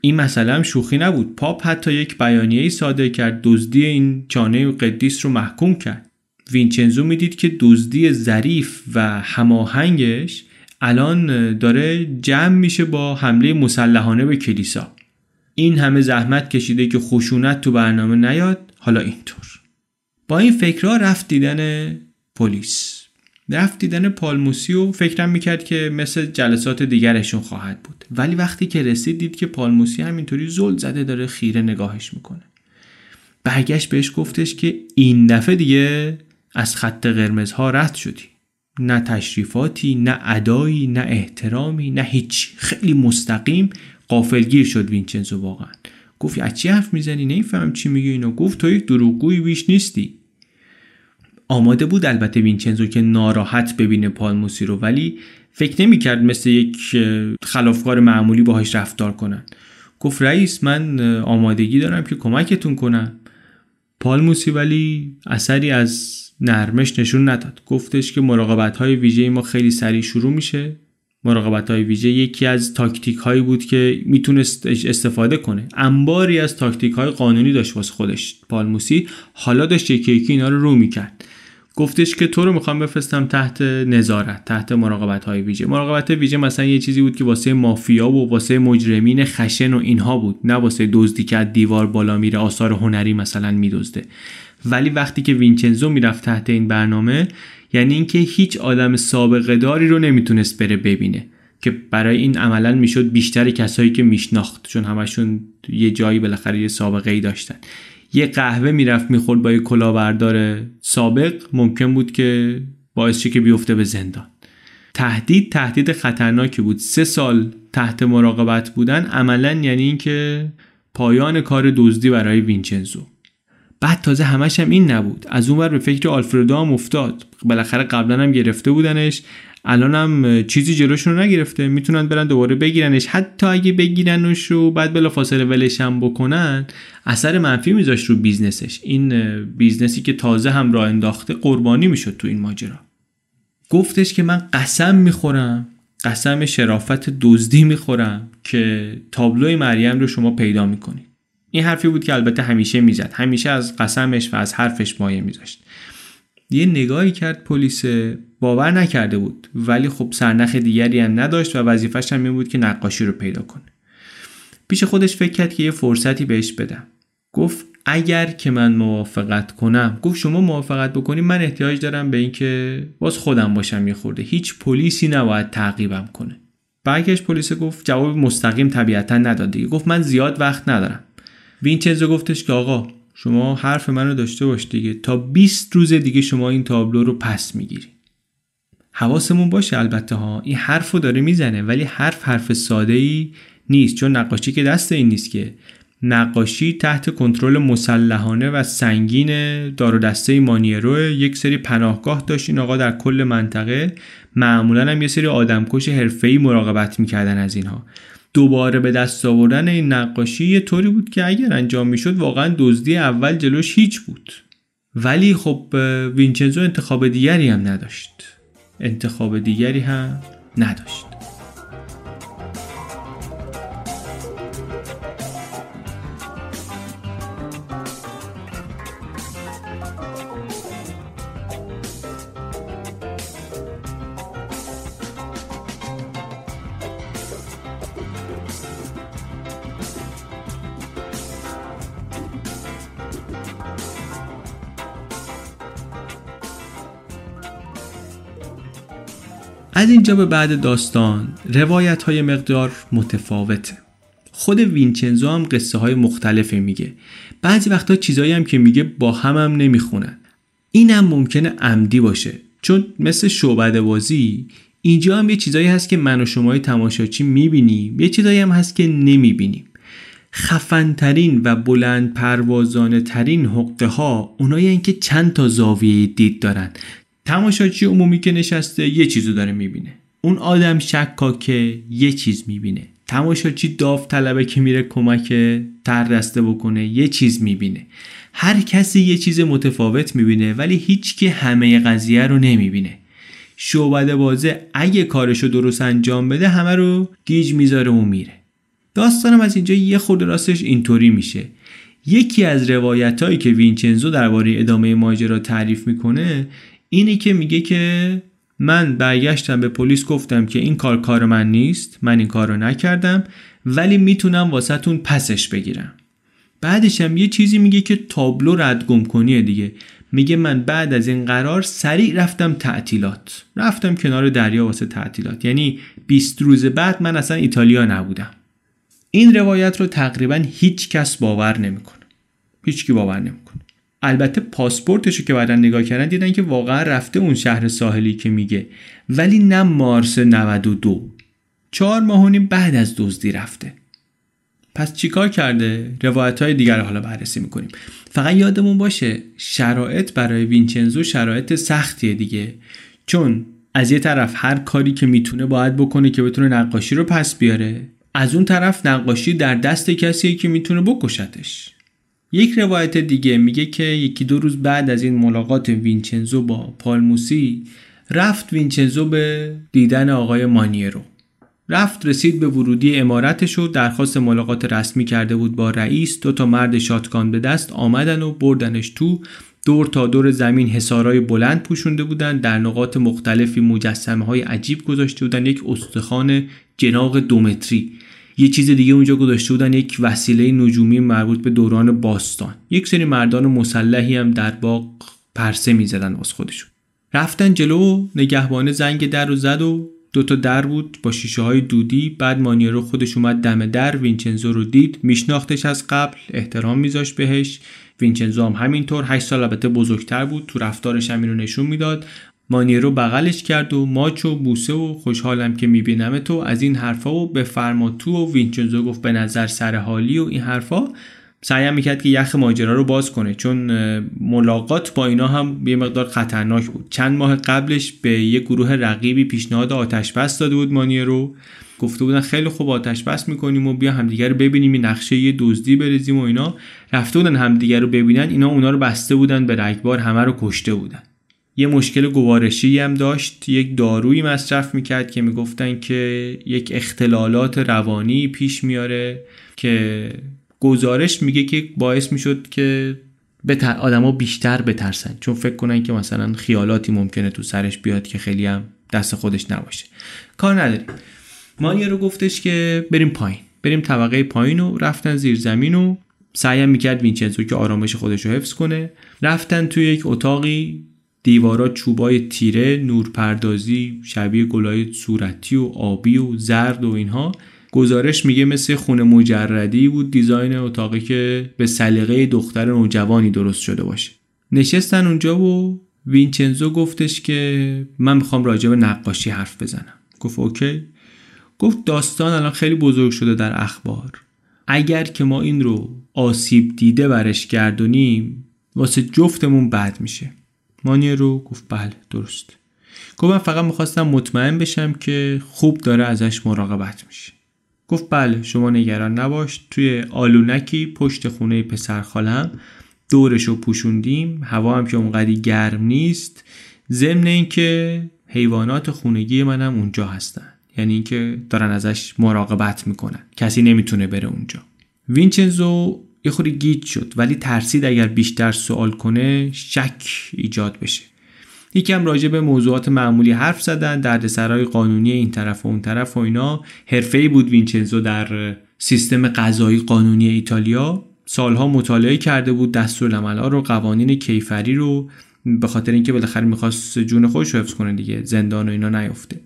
این مسئله هم شوخی نبود. پاپ حتی یک بیانیه صادر کرد دزدی این چانه قدیس رو محکوم کرد. وینچنزو می‌دید که دزدی ظریف و هماهنگش الان داره جمع میشه با حمله مسلحانه به کلیسا. این همه زحمت کشیده که خشونت تو برنامه نیاد حالا اینطور. با این فکرها رفت دیدن پلیس. رفت دیدن پالموسی و فکرم می‌کرد که مثل جلسات دیگرشون خواهد بود. ولی وقتی که رسید دید که پالموسی همینطوری زل زده داره خیره نگاهش می‌کنه. برگشت بهش گفتش که این دفعه دیگه از خط قرمزها رد شدی. نه تشریفاتی نه ادایی نه احترامی نه هیچ خیلی مستقیم قافلگیر شد وینچنزو واقعا. گفت از چی حرف می‌زنی؟ نمی‌فهمم چی میگی اینو گفت تو یک دروغگویی بیش نیستی. آماده بود البته وینچنزو که ناراحت ببینه پالموسی رو ولی فکر نمی‌کرد مثل یک خلافکار معمولی باهاش رفتار کنن. گفت رئیس من آمادگی دارم که کمکتون کنم. پالموسی ولی اثری از نرمش نشون نداد. گفتش که مراقبت های ویژه ما خیلی سریع شروع میشه. مراقبت های ویژه یکی از تاکتیک هایی بود که می‌تونست استفاده کنه. انباری از تاکتیک های قانونی داشت واسه خودش. پالموسی حالا داشت یکی یکی اینا رو رو می‌کرد. گفتش که تو رو می‌خوام بفرستم تحت نظارت تحت مراقبت های ویژه. مراقبت ویژه مثلا یه چیزی بود که واسه مافیا و واسه مجرمین خشن و اینها بود. نه واسه دزدی که از دیوار بالا میره آثار هنری مثلا میدزده. ولی وقتی که وینچنزو می‌رفت تحت این برنامه یعنی اینکه هیچ آدم سابقه داری رو نمی‌تونست بره ببینه که برای این عملا می‌شد بیشتر کسایی که میشناخت چون همشون یه جایی بالاخره یه سابقه ای داشتن. یه قهوه می‌رفت می‌خورد با یه کلاهبردار سابق ممکن بود که باعث شه که بیفته به زندان. تهدید تهدید خطرناکی بود. سه سال تحت مراقبت بودن عملا یعنی اینکه پایان کار دزدی برای وینچنزو. بعد تازه همش هم این نبود. از اون به فکر آلفردو هم افتاد. بالاخره قبلا هم گرفته بودنش. الان هم چیزی جلوشون رو نگرفته. می‌تونن برن دوباره بگیرنش. حتی اگه بگیرنش و بعد بلا فاصله ولش هم بکنن اثر منفی میذاشت رو بیزنسش. این بیزنسی که تازه هم راه انداخته قربانی می‌شد تو این ماجرا. گفتش که من قسم می‌خورم. قسم شرافت دزدی می‌خورم که تابلوی مریم رو شما پیدا می‌کنید. این حرفی بود که البته همیشه می‌زد. همیشه از قسمش و از حرفش مایه میذاشت. یه نگاهی کرد پلیس باور نکرده بود ولی خب سرنخ دیگری هم نداشت و وظیفش هم این بود که نقاشی رو پیدا کنه. پیش خودش فکر کرد که یه فرصتی بهش بدم. گفت اگر که من موافقت کنم. گفت شما موافقت بکنیم من احتیاج دارم به اینکه باز خودم باشم یه خورده. هیچ پلیسی نباید تعقیبم کنه. برگشت پلیس گفت جواب مستقیم طبیعتا نداد گفت من زیاد وقت ندارم. وینچنزو گفتش که آقا شما حرف منو داشته باش دیگه. تا 20 روز دیگه شما این تابلو رو پس می‌گیری. حواسمون باشه البته ها. این حرف رو داره می‌زنه ولی حرف حرف ساده ای نیست. چون نقاشی که دست این نیست که. نقاشی تحت کنترل مسلحانه و سنگین دار و دسته مانیرو. یک سری پناهگاه داشت این آقا در کل منطقه. معمولا هم یه سری آدمکش حرفه‌ای مراقبت می‌کردن از اینها. دوباره به دست آوردن این نقاشی یه طوری بود که اگر انجام می‌شد واقعا دزدی اول جلوش هیچ بود. ولی خب وینچنزو انتخاب دیگری هم نداشت. انتخاب دیگری هم نداشت. اینجا به بعد داستان روایت های مقدار متفاوته. خود وینچنزو هم قصه های مختلفه میگه. بعضی وقتا چیزایی هم که میگه با هم هم نمی‌خونن اینم ممکنه عمدی باشه. چون مثل شعبده بازی اینجا هم یه چیزایی هست که من و شمای تماشاچی می‌بینیم. یه چیزایی هم هست که نمی‌بینیم. خفنترین و بلند پروازانه ترین حقه ها اونایی که چند تا زاویه دید دارن. تماشاچی عمومی که نشسته یه چیزو داره می‌بینه. اون آدم شکاکه یه چیز می‌بینه. تماشاچی داوطلبه که میره کمک تر دسته بکنه یه چیز می‌بینه. هر کسی یه چیز متفاوت می‌بینه ولی هیچ که همه قضیه رو نمی‌بینه. شعبده بازه اگه کارشو درست انجام بده همه رو گیج می‌ذاره و میره. داستانم از اینجا یه خود راستش اینطوری میشه. یکی از روایت هایی که وینچنزو درباره ادامه ماجرا تعریف می‌کنه اینی که میگه که من برگشتم به پلیس گفتم که این کار کار من نیست من این کار رو نکردم ولی می‌تونم واسهتون پسش بگیرم. بعدش هم یه چیزی میگه که تابلو ردگم کنیه دیگه. میگه من بعد از این قرار سریع رفتم تعطیلات. رفتم کنار دریا واسه تعطیلات. یعنی 20 روز بعد من اصلا ایتالیا نبودم. این روایت رو تقریبا هیچ کس باور نمی‌کنه. هیچ کی باور نمی‌کنه. البته پاسپورتشو که بعدا نگاه کردن دیدن که واقعا رفته اون شهر ساحلی که میگه. ولی نه مارس 92 چهار ماه و نیم بعد از دزدی رفته. پس چیکار کرده؟ روایت های دیگر حالا بررسی می‌کنیم. فقط یادمون باشه شرایط برای وینچنزو شرایط سختیه دیگه. چون از یه طرف هر کاری که می‌تونه باید بکنه که بتونه نقاشی رو پس بیاره از اون طرف نقاشی در دست کسیه که می‌تونه بکشتش. یک روایت دیگه میگه که یکی دو روز بعد از این ملاقات وینچنزو با پالموسی رفت وینچنزو به دیدن آقای مانیرو. رفت رسید به ورودی امارتش و درخواست ملاقات رسمی کرده بود با رئیس. دو تا مرد شاتکان به دست آمدن و بردنش تو دور تا دور زمین حسارای بلند پوشونده بودن در نقاط مختلفی مجسمه های عجیب گذاشته بودن یک استخوان جناق دومتری یه چیز دیگه اونجا گذاشته بودن یک وسیله نجومی مربوط به دوران باستان. یک سری مردان مسلحی هم در باغ پرسه می‌زدن واس خودشون. رفتن جلو نگهبانه زنگ در و زد و دوتا در بود با شیشه های دودی. بعد مانیرو خودش اومد دم در. وینچنزو رو دید. میشناختش از قبل احترام میذاشت بهش. وینچنزو هم همینطور. 8 سال البته بزرگتر بود. تو رفتارش همین رو نشون می‌داد. مانیرو بغلش کرد و ماچ و بوسه و خوشحالم که می‌بینم تو از این حرفا و به فرما تو و وینچنزو گفت به نظر سر حالی و این حرفا سعیم می‌کرد که یخ ماجرا رو باز کنه چون ملاقات با اینا هم یه مقدار خطرناک بود. چند ماه قبلش به یه گروه رقیبی پیشنهاد آتش بس داده بود مانیرو گفته بودن خیلی خوب آتش بس می‌کنیم و بیا همدیگه رو ببینیم این نقشه یه دزدی بریزیم و اینا. رفته بودن همدیگه رو ببینن اینا اونا رو بسته بودن به رگبار همه رو کشته بودن. یه مشکل گوارشی هم داشت. یک دارویی مصرف می‌کرد که می‌گفتن که یک اختلالات روانی پیش میاره که گزارش میگه که باعث می‌شد که به آدما بیشتر بترسن. چون فکر کنن که مثلا خیالاتی ممکنه تو سرش بیاد که خیلی هم دست خودش نباشه. کار نداریم. مانیا رو گفتش که بریم پایین. بریم طبقه پایین و رفتن زیر زمین و سعیم می‌کرد وینچنزو که آرامش خودش رو حفظ کنه. رفتن توی یک اتاقی دیوارا چوبای تیره نورپردازی شبیه گلای صورتی و آبی و زرد و اینها. گزارش میگه مثل خونه مجردی بود دیزاین اتاقی که به سلیقه دختر نوجوانی درست شده باشه. نشستن اونجا و وینچنزو گفتش که من می‌خوام راجع به نقاشی حرف بزنم. گفت اوکی. گفت داستان الان خیلی بزرگ شده در اخبار. اگر که ما این رو آسیب دیده برش گردونیم واسه جفتمون بد میشه. مانیه رو گفت بله درست. گفت من فقط می‌خواستم مطمئن بشم که خوب داره ازش مراقبت میشه. گفت بله شما نگران نباش توی آلونکی پشت خونه پسر خالم دورش رو پوشوندیم هوا هم که اونقدی گرم نیست. ضمن اینکه حیوانات خونگی منم اونجا هستن. یعنی اینکه دارن ازش مراقبت می‌کنن. کسی نمی‌تونه بره اونجا. وینچنزو یه خوری گیج شد. ولی ترسید اگر بیشتر سوال کنه شک ایجاد بشه. یکم راجع به موضوعات معمولی حرف زدن دردسرای قانونی این طرف و اون طرف و اینا. حرفه‌ای بود وینچنزو در سیستم قضایی قانونی ایتالیا. سالها مطالعه کرده بود دستورالعمل‌ها رو قوانین کیفری رو به خاطر اینکه بالاخره می‌خواست جون خودش رو حفظ کنه دیگه زندان و اینا نیفته.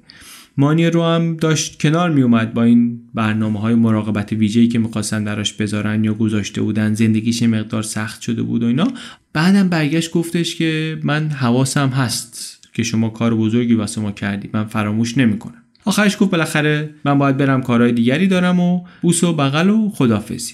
مانی رو هم داشت کنار می اومد با این برنامه های مراقبت ویژه‌ای که می‌خواستن دراش بذارن یا گذاشته بودن. زندگیش مقدار سخت شده بود و اینا. بعدم برگشت گفتش که من حواسم هست که شما کار بزرگی واسه ما کردی. من فراموش نمی‌کنم. آخرش گفت بالاخره من باید برم کارهای دیگری دارم و بوس و بغل و خدافزی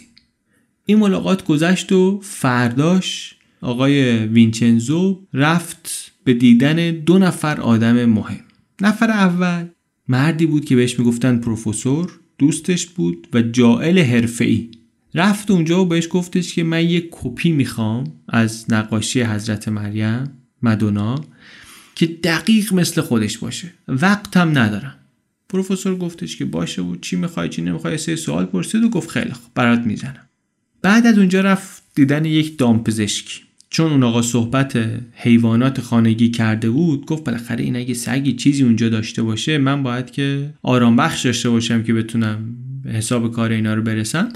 این ملاقات گذشت و فرداش آقای وینچنزو رفت به دیدن دو نفر آدم مهم. نفر اول مردی بود که بهش می‌گفتن پروفسور دوستش بود و جائل حرفه‌ای. رفت اونجا و بهش گفتش که من یه کپی می‌خوام از نقاشی حضرت مریم مدونا که دقیق مثل خودش باشه. وقتم ندارم. پروفسور گفتش که باشه و چی می‌خوای چی نمی‌خوای سه سوال پرسید و گفت خیلی خوب برات می‌زنم. بعد از اونجا رفت دیدن یک دامپزشکی. چون اون آقا صحبت حیوانات خانگی کرده بود گفت بالاخره این اگه سگی چیزی اونجا داشته باشه من باید که آرام بخش داشته باشم که بتونم حساب کار اینا رو برسم.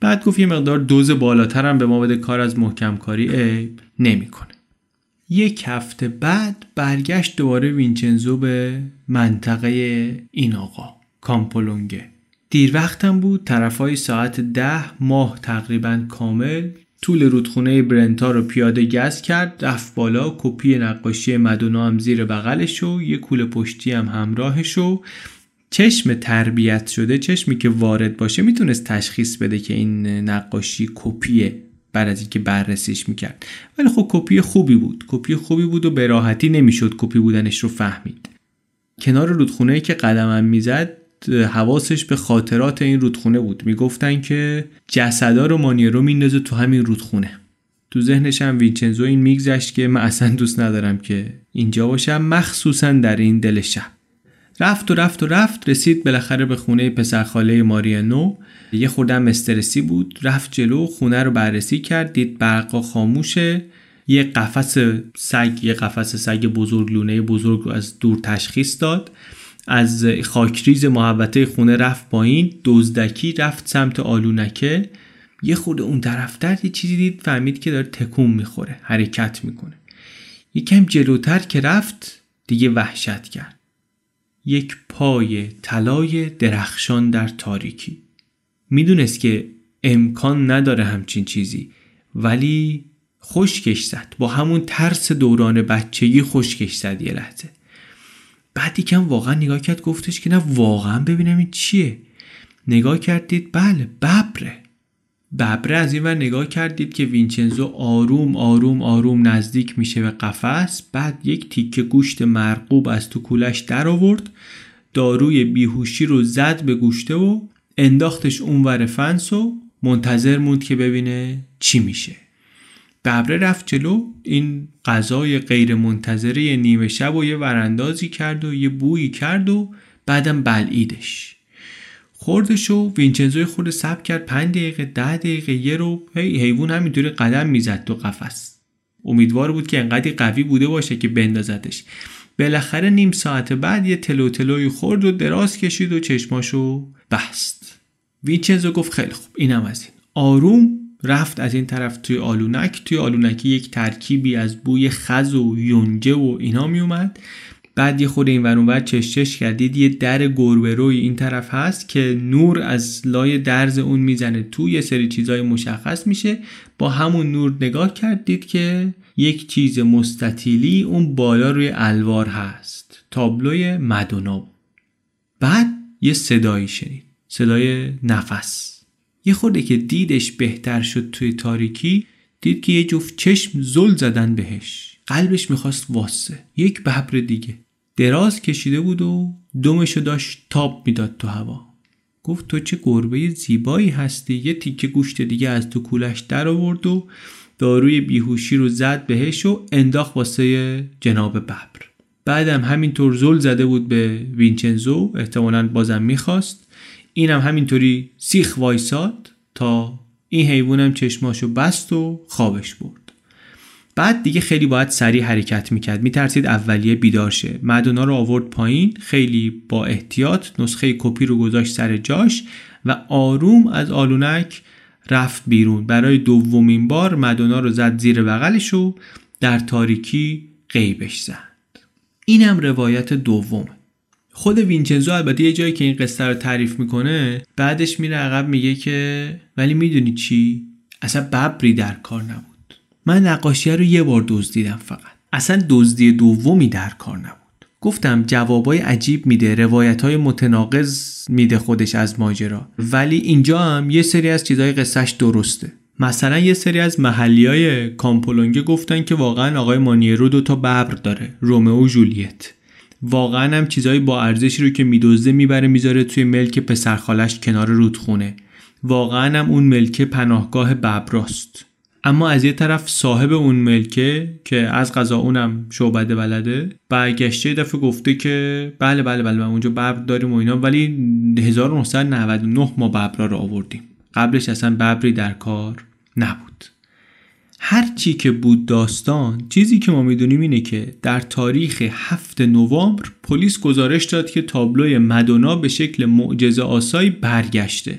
بعد گفت یه مقدار دوز بالاترم به ما بده کار از محکم کاری عیب نمی‌کنه. یک هفته بعد برگشت دوباره وینچنزو به منطقه این آقا کامپولونگه. دیر وقتم بود طرفای ساعت ده ماه تقریبا کامل طول رودخونه برنتا رو پیاده گز کرد رفت بالا کپی نقاشی مدونا هم زیر بغلش و یه کوله پشتی هم همراهش و چشم تربیت شده چشمی که وارد باشه می‌تونست تشخیص بده که این نقاشی کپیه بعد از اینکه بررسیش می‌کرد. ولی خب کپی خوبی بود. کپی خوبی بود و به راحتی نمی‌شد کپی بودنش رو فهمید. کنار رودخونه که قدمم می‌زد حواسش به خاطرات این رودخونه بود. می‌گفتن که جسدا رو مانیرو میندازه تو همین رودخونه. تو ذهنش هم وینچنزو این میگذشت که من اصلا دوست ندارم که اینجا باشم مخصوصا در این دل شب. رفت و رفت و رفت رسید بالاخره به خونه پسرخاله ماریانو. یه خوردم استرسی بود رفت جلو خونه رو بررسی کرد دید برقا خاموشه. یه قفس سگ یه قفس سگ بزرگ لونه بزرگ رو از دور تشخیص داد. از خاکریز محوطه خونه رفت پایین دزدکی رفت سمت آلونکه. یه خود اون طرفتر یه چیزی دید فهمید که داره تکون می‌خوره حرکت می‌کنه. یکم جلوتر که رفت دیگه وحشت کرد. یک پای طلای درخشان در تاریکی. می‌دونست که امکان نداره همچین چیزی ولی خشکش زد. با همون ترس دوران بچگی خشکش زد یه لحظه. بعد یکم واقعا نگاه کرد گفتش که نه واقعا ببینم این چیه. نگاه کردید بله ببره. ببره از این ور نگاه کردید که وینچنزو آروم آروم آروم نزدیک میشه به قفس. بعد یک تیکه گوشت مرقوب از تو کولش در آورد. داروی بیهوشی رو زد به گوشته و انداختش اونور فنس و منتظر موند که ببینه چی میشه. ببره رفت جلو. این غذای غیر منتظره نیمه شب و یه وراندازی کرد و یه بویی کرد و بعدم بلعیدش. خوردش و وینچنزوی خورد سب کرد. پنج دقیقه ده دقیقه یه رو. هی حیوان همینطوری قدم می‌زد تو قفس. امیدوار بود که انقدر قوی بوده باشه که بندازدش. بالاخره نیم ساعت بعد یه تلو تلوی خورد و دراز کشید و چشماشو بست. وینچنزو گفت خیلی خوب اینم از این. آروم رفت از این طرف توی آلونک. توی آلونکی یک ترکیبی از بوی خز و یونجه و اینا می اومد بعد یه خود این ورون بعد چش چش کردید. یه در گربه روی این طرف هست که نور از لای درز اون می‌زنه. تو یه سری چیزای مشخص میشه. با همون نور نگاه کردید که یک چیز مستطیلی اون بالا روی الوار هست. تابلوی مدونا بعد یه صدایی شنید. صدای نفس. یه خورده که دیدش بهتر شد توی تاریکی دید که یه جفت چشم زل زدن بهش. قلبش می‌خواست واسه. یک ببر دیگه. دراز کشیده بود و دمشو داشت تاب می‌داد تو هوا. گفت تو چه گربه زیبایی هستی. یه تیکه گوشت دیگه از تو کولش در آورد و داروی بیهوشی رو زد بهش و انداخت واسه جناب ببر. بعدم همینطور زل زده بود به وینچنزو. احتمالا بازم می‌خواست. اینم همینطوری سیخ وایساد تا این حیوانم چشماشو بست و خوابش برد. بعد دیگه خیلی باید سریع حرکت می‌کرد. میترسید اولیه بیدار شه. مدونا رو آورد پایین. خیلی با احتیاط نسخه کپی رو گذاشت سر جاش و آروم از آلونک رفت بیرون. برای دومین بار مدونا رو زد زیر بغلش و در تاریکی غیبش زد. اینم روایت دوم خود وینچنزو البته یه جایی که این قصه رو تعریف می‌کنه بعدش میره عقب میگه که ولی می‌دونی چی؟ اصلا ببری در کار نبود. من نقاشی رو یه بار دزدیدم فقط. اصلا دزدی دومی در کار نبود. گفتم جوابای عجیب میده روایت های متناقض میده خودش از ماجرا. ولی اینجا هم یه سری از چیزای قصهش درسته. مثلا یه سری از محلی های کامپولونگه گفتن که واقعا آقای مانیرو دو تا ببر داره رومئو و جولیت. واقعا هم چیزای با ارزشی رو که میدزده می‌بره می‌ذاره توی ملک پسرخالش کنار رودخونه. واقعا هم اون ملک پناهگاه ببراست اما از یه طرف صاحب اون ملکه که از غذا اونم شعبده بلده برگشته دفعه گفته که بله بله بله ما اونجا ببر داریم و اینا ولی 1999 ما ببرا رو آوردیم. قبلش اصلا ببری در کار نبود. هر چی که بود داستان چیزی که ما می‌دونیم اینه که در تاریخ 7 نوامبر پلیس گزارش داد که تابلوی مدونا به شکل معجزه آسایی برگشته.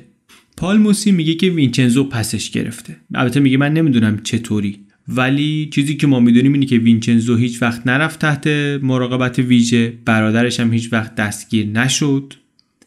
پالموسی میگه که وینچنزو پسش گرفته. البته میگه من نمی‌دونم چطوری. ولی چیزی که ما می‌دونیم اینه که وینچنزو هیچ وقت نرفت تحت مراقبت ویژه برادرش هم هیچ وقت دستگیر نشد.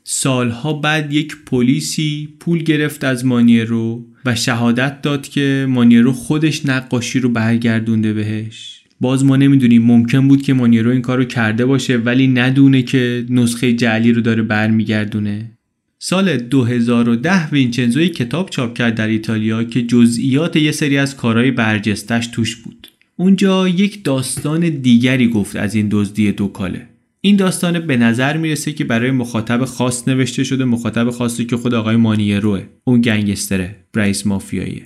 سالها بعد یک پلیسی پول گرفت از مانیرو و شهادت داد که مانیرو خودش نقاشی رو برگردونده بهش. باز ما نمی‌دونیم ممکن بود که مانیرو این کار رو کرده باشه ولی ندونه که نسخه جعلی رو داره برمیگردونه. سال 2010 وینچنزو کتاب چاپ کرد در ایتالیا که جزئیات یه سری از کارهای برجستش توش بود. اونجا یک داستان دیگری گفت از این دزدی دوکاله. این داستان به نظر می‌رسه که برای مخاطب خاص نوشته شده مخاطب خاصی که خود آقای مانیروه اون گنگستره رئیس مافیاییه.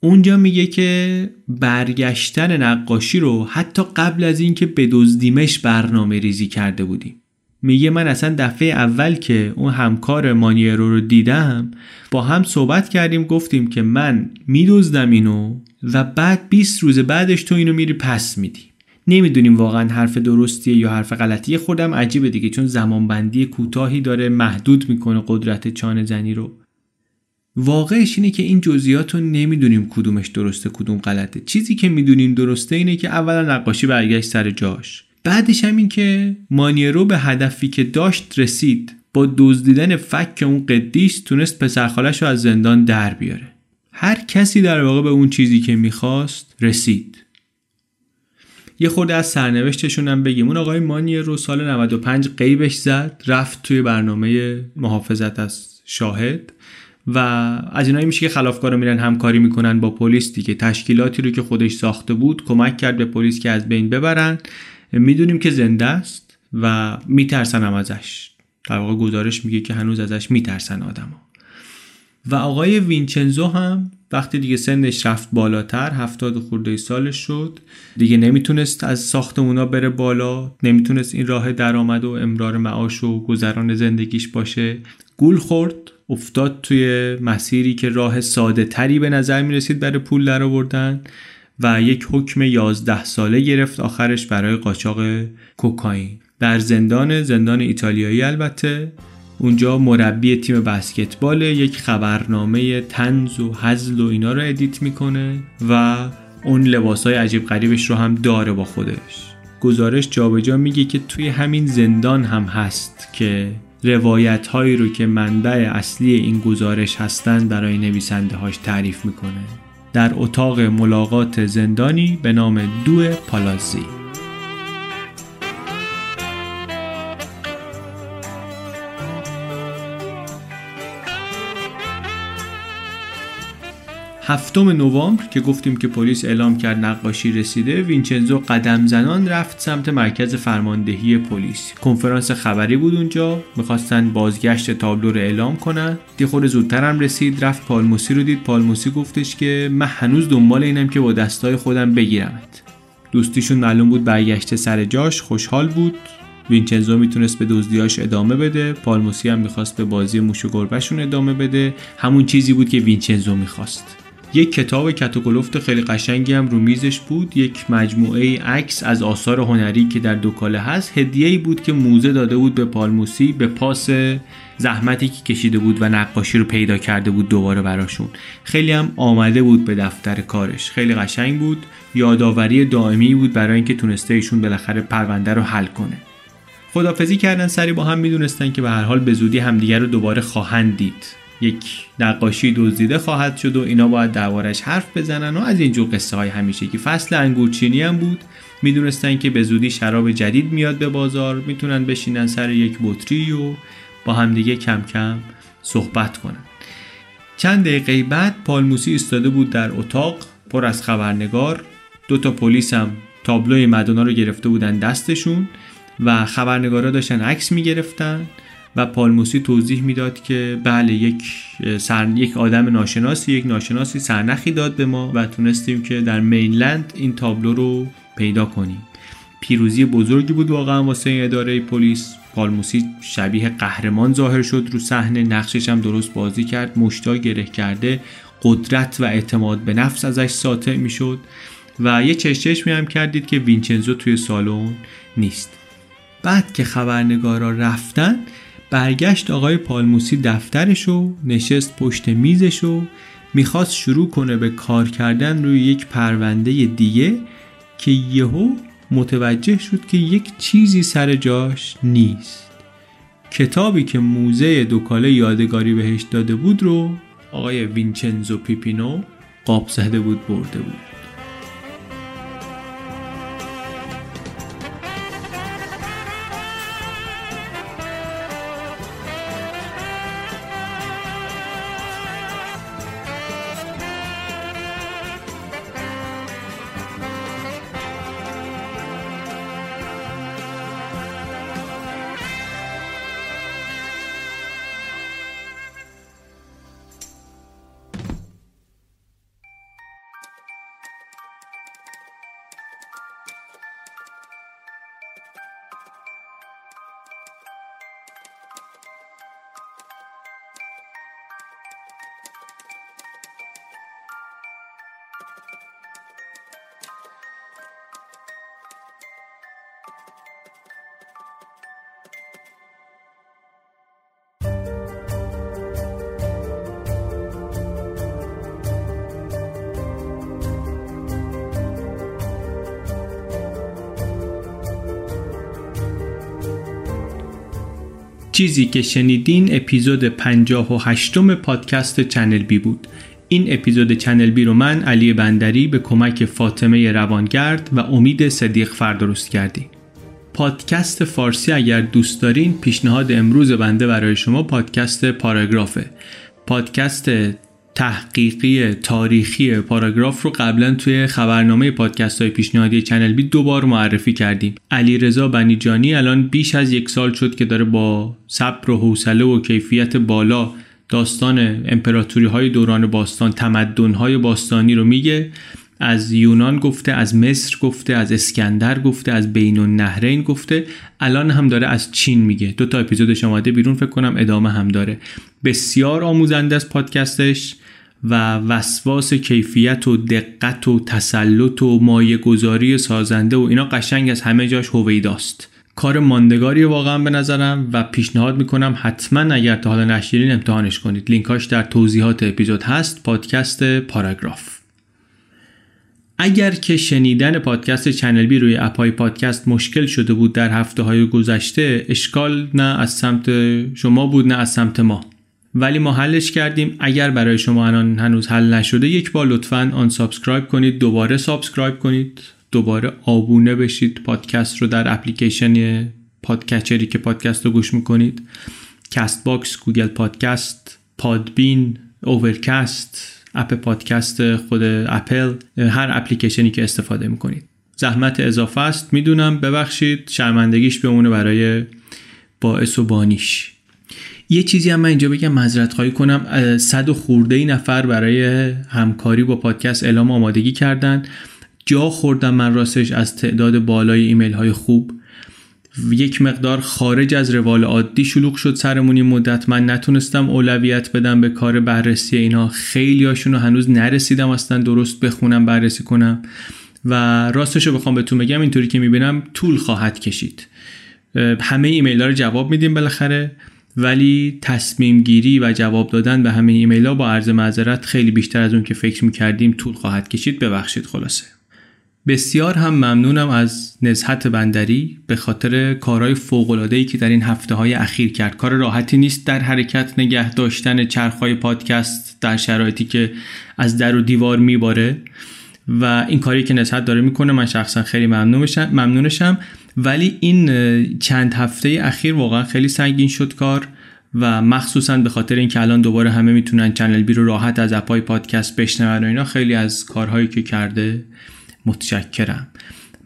اونجا میگه که برگشتن نقاشی رو حتی قبل از اینکه بدزدیمش برنامه ریزی کرده بودیم. میگه من اصلا دفعه اول که اون همکار مانیرو رو دیدم با هم صحبت کردیم گفتیم که من میدزدم اینو و بعد 20 روز بعدش تو اینو میری پس میدی. نمی‌دونیم واقعا حرف درستیه یا حرف غلطیه. خودم عجیبه دیگه چون زمانبندی کوتاهی داره محدود می‌کنه قدرت چانه زنی رو. واقعش اینه که این جزئیات رو نمی‌دونیم کدومش درسته کدوم غلطه. چیزی که می‌دونیم درسته اینه که اولا نقاشی برگشت سر جاش. بعدش هم این که مانیرو به هدفی که داشت رسید با دزدیدن فک اون قدیس تونست پسرخالش رو از زندان در بیاره. هر کسی در واقع به اون چیزی که می‌خواست رسید. یه خورده از سرنوشتشون هم بگیم. اون آقای مانی رو سال 95 قیبش زد رفت توی برنامه محافظت از شاهد و از اینایی میشه که خلافکارا میرن همکاری می‌کنن با پلیس دیگه. تشکیلاتی رو که خودش ساخته بود کمک کرد به پلیس که از بین ببرن. می‌دونیم که زنده است و میترسن هم ازش. در واقع گزارش میگه که هنوز ازش میترسن آدما. و آقای وینچنزو هم وقتی دیگه سنش رفت بالاتر هفتاد خورده سالش شد دیگه نمی‌تونست از ساختمونا بره بالا نمی‌تونست این راه درآمد و امرار معاش و گذران زندگیش باشه. گول خورد افتاد توی مسیری که راه ساده تری به نظر می‌رسید برای پول در آوردن و یک حکم 11 ساله گرفت آخرش برای قاچاق کوکائین. در زندان زندان ایتالیایی البته. اونجا مربی تیم بسکتبال یک خبرنامه تنز و هزل و اینا رو ادیت می‌کنه و اون لباس های عجیب غریبش رو هم داره با خودش. گزارش جابجا میگه که توی همین زندان هم هست که روایت هایی رو که منبع اصلی این گزارش هستند برای نویسنده هاش تعریف می‌کنه. در اتاق ملاقات زندانی به نام دو پالازی. هفتم نوامبر که گفتیم که پلیس اعلام کرد نقاشی رسیده وینچنزو قدم زنان رفت سمت مرکز فرماندهی پلیس. کنفرانس خبری بود اونجا. می‌خواستن بازگشت تابلو رو اعلام کنن. دی خود زودتر هم رسید رفت پالموسی رو دید. پالموسی گفتش که من هنوز دنبال اینم که با دستای خودم بگیرمت. دوستیشون معلوم بود برگشته سر جاش خوشحال بود. وینچنزو می‌تونست به دزدیاش ادامه بده. پالموسی هم می‌خواست به بازی موش و گربهشون ادامه بده. همون چیزی بود که وینچنزو می‌خواست. یک کتاب کتوکلفت خیلی قشنگی هم رو میزش بود. یک مجموعه عکس از آثار هنری که در دوکاله هست. هدیه ای بود که موزه داده بود به پالموسی به پاس زحمتی که کشیده بود و نقاشی رو پیدا کرده بود دوباره براشون. خیلی هم آمده بود به دفتر کارش. خیلی قشنگ بود. یادآوری دائمی بود برای اینکه تونسته ایشون بالاخره پرونده رو حل کنه. خدافزی کردن سری با هم. می‌دونستن که به هر حال به زودی همدیگر رو دوباره خواهند دید. یک نقاشی دزدیده خواهد شد و اینا باید دربارش حرف بزنن و از اینجور قصه های همیشه که فصل انگورچینی هم بود. می‌دونستن که به زودی شراب جدید میاد به بازار. می‌تونن بشینن سر یک بطری و با همدیگه کم کم صحبت کنن. چند دقیقه بعد پالموسی ایستاده بود در اتاق پر از خبرنگار. دو تا پلیس هم تابلوی مدونا رو گرفته بودن دستشون و خبرنگارا داشتن عکس می‌گرفتن. و پالموسی توضیح می‌داد که بله یک سر... یک آدم ناشناسی یک ناشناسی سرنخی داد به ما و تونستیم که در مینلند این تابلو رو پیدا کنیم. پیروزی بزرگی بود واقعا واسه این اداره پلیس. پالموسی شبیه قهرمان ظاهر شد رو صحنه نقشش هم درست بازی کرد مشتا گره کرده قدرت و اعتماد به نفس ازش ساطع می‌شد و یه چشچش می هم کردید که وینچنزو توی سالن نیست. بعد که خبرنگارا رفتن برگشت آقای پالموسی دفترش و نشست پشت میزش و می‌خواست شروع کنه به کار کردن روی یک پرونده دیگه که یهو متوجه شد که یک چیزی سر جاش نیست. کتابی که موزه دوکاله یادگاری بهش داده بود رو آقای وینچنزو پیپینو قاب زده بود برده بود. چیزی که شنیدین اپیزود 58 پادکست چنل بی بود. این اپیزود چنل بی رو من علی بندری به کمک فاطمه روانگرد و امید صدیق فر درست کردیم. پادکست فارسی اگر دوست دارین پیشنهاد امروز بنده برای شما پادکست پاراگرافه. پادکست تحقیقی تاریخی پاراگراف رو قبلا توی خبرنامه پادکست های پیشنهادی چنل بی دوبار معرفی کردیم. علی رضا بنیجانی الان بیش از یک سال شد که داره با صبر و حوصله و کیفیت بالا داستان امپراتوری های دوران باستان تمدن های باستانی رو میگه. از یونان گفته از مصر گفته از اسکندر گفته از بین النهرین گفته. الان هم داره از چین میگه. دو تا اپیزودش آماده بیرون فکر کنم ادامه هم داره. بسیار آموزنده از پادکستش و وسواس کیفیت و دقت و تسلط و مایه گذاری سازنده و اینا قشنگ از همه جاش هویداست. کار ماندگاری واقعا به نظرم و پیشنهاد می‌کنم حتما اگر تا حالا نشیرین امتحانش کنید. لینکاش در توضیحات اپیزود هست. پادکست پاراگراف. اگر که شنیدن پادکست چنل بی روی اپ‌های پادکست مشکل شده بود در هفته های گذشته اشکال نه از سمت شما بود نه از سمت ما. ولی ما حلش کردیم. اگر برای شما الان هنوز حل نشده یک بار لطفا unsubscribe کنید. دوباره subscribe کنید. دوباره آبونه بشید. پادکست رو در اپلیکیشن podcatcher ی که پادکست رو گوش می‌کنید. Castbox Google Podcast Podbean Overcast اپ پادکست خود اپل هر اپلیکیشنی که استفاده می‌کنید. زحمت اضافه است. می‌دونم ببخشید شرمندگیش بمونه برای باعث و بانیش. یه چیزی هم من اینجا بگم مذرت خواهی کنم. صد و خورده ای نفر برای همکاری با پادکست اعلام آمادگی کردن. جا خوردم من راستش از تعداد بالای ایمیل های خوب. یک مقدار خارج از روال عادی شلوغ شد سرمون این مدت. من نتونستم اولویت بدم به کار بررسی اینا خیلی هاشون هنوز نرسیدم اصلا درست بخونم بررسی کنم. و راستش رو بخوام بهتون بگم اینطوری که می‌بینم طول خواهد کشید. همه ایمیل ها رو جواب میدیم بالاخره. ولی تصمیم گیری و جواب دادن به همه ایمیل ها با عرض معذرت خیلی بیشتر از اون که فکر می‌کردیم طول خواهد کشید. ببخشید خلاصه. بسیار هم ممنونم از نزهت بندری به خاطر کارهای فوق‌العاده‌ای که در این هفته های اخیر کرد. کار راحتی نیست در حرکت نگه داشتن چرخهای پادکست در شرایطی که از در و دیوار میباره و این کاری که نزهت داره می‌کنه من شخصا خیلی ممنونشم. ولی این چند هفته اخیر واقعا خیلی سنگین شد کار و مخصوصا به خاطر اینکه الان دوباره همه می‌تونن چنل بی رو راحت از اپای پادکست بشنون و اینا خیلی از کارهایی که کرده متشکرم.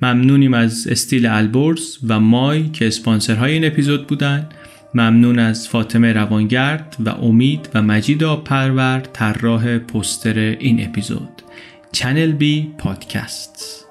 ممنونیم از استیل البرز و مای که اسپانسرهای این اپیزود بودن. ممنون از فاطمه روانگرد و امید و مجید پرور طراح پستر این اپیزود. چنل بی پادکست.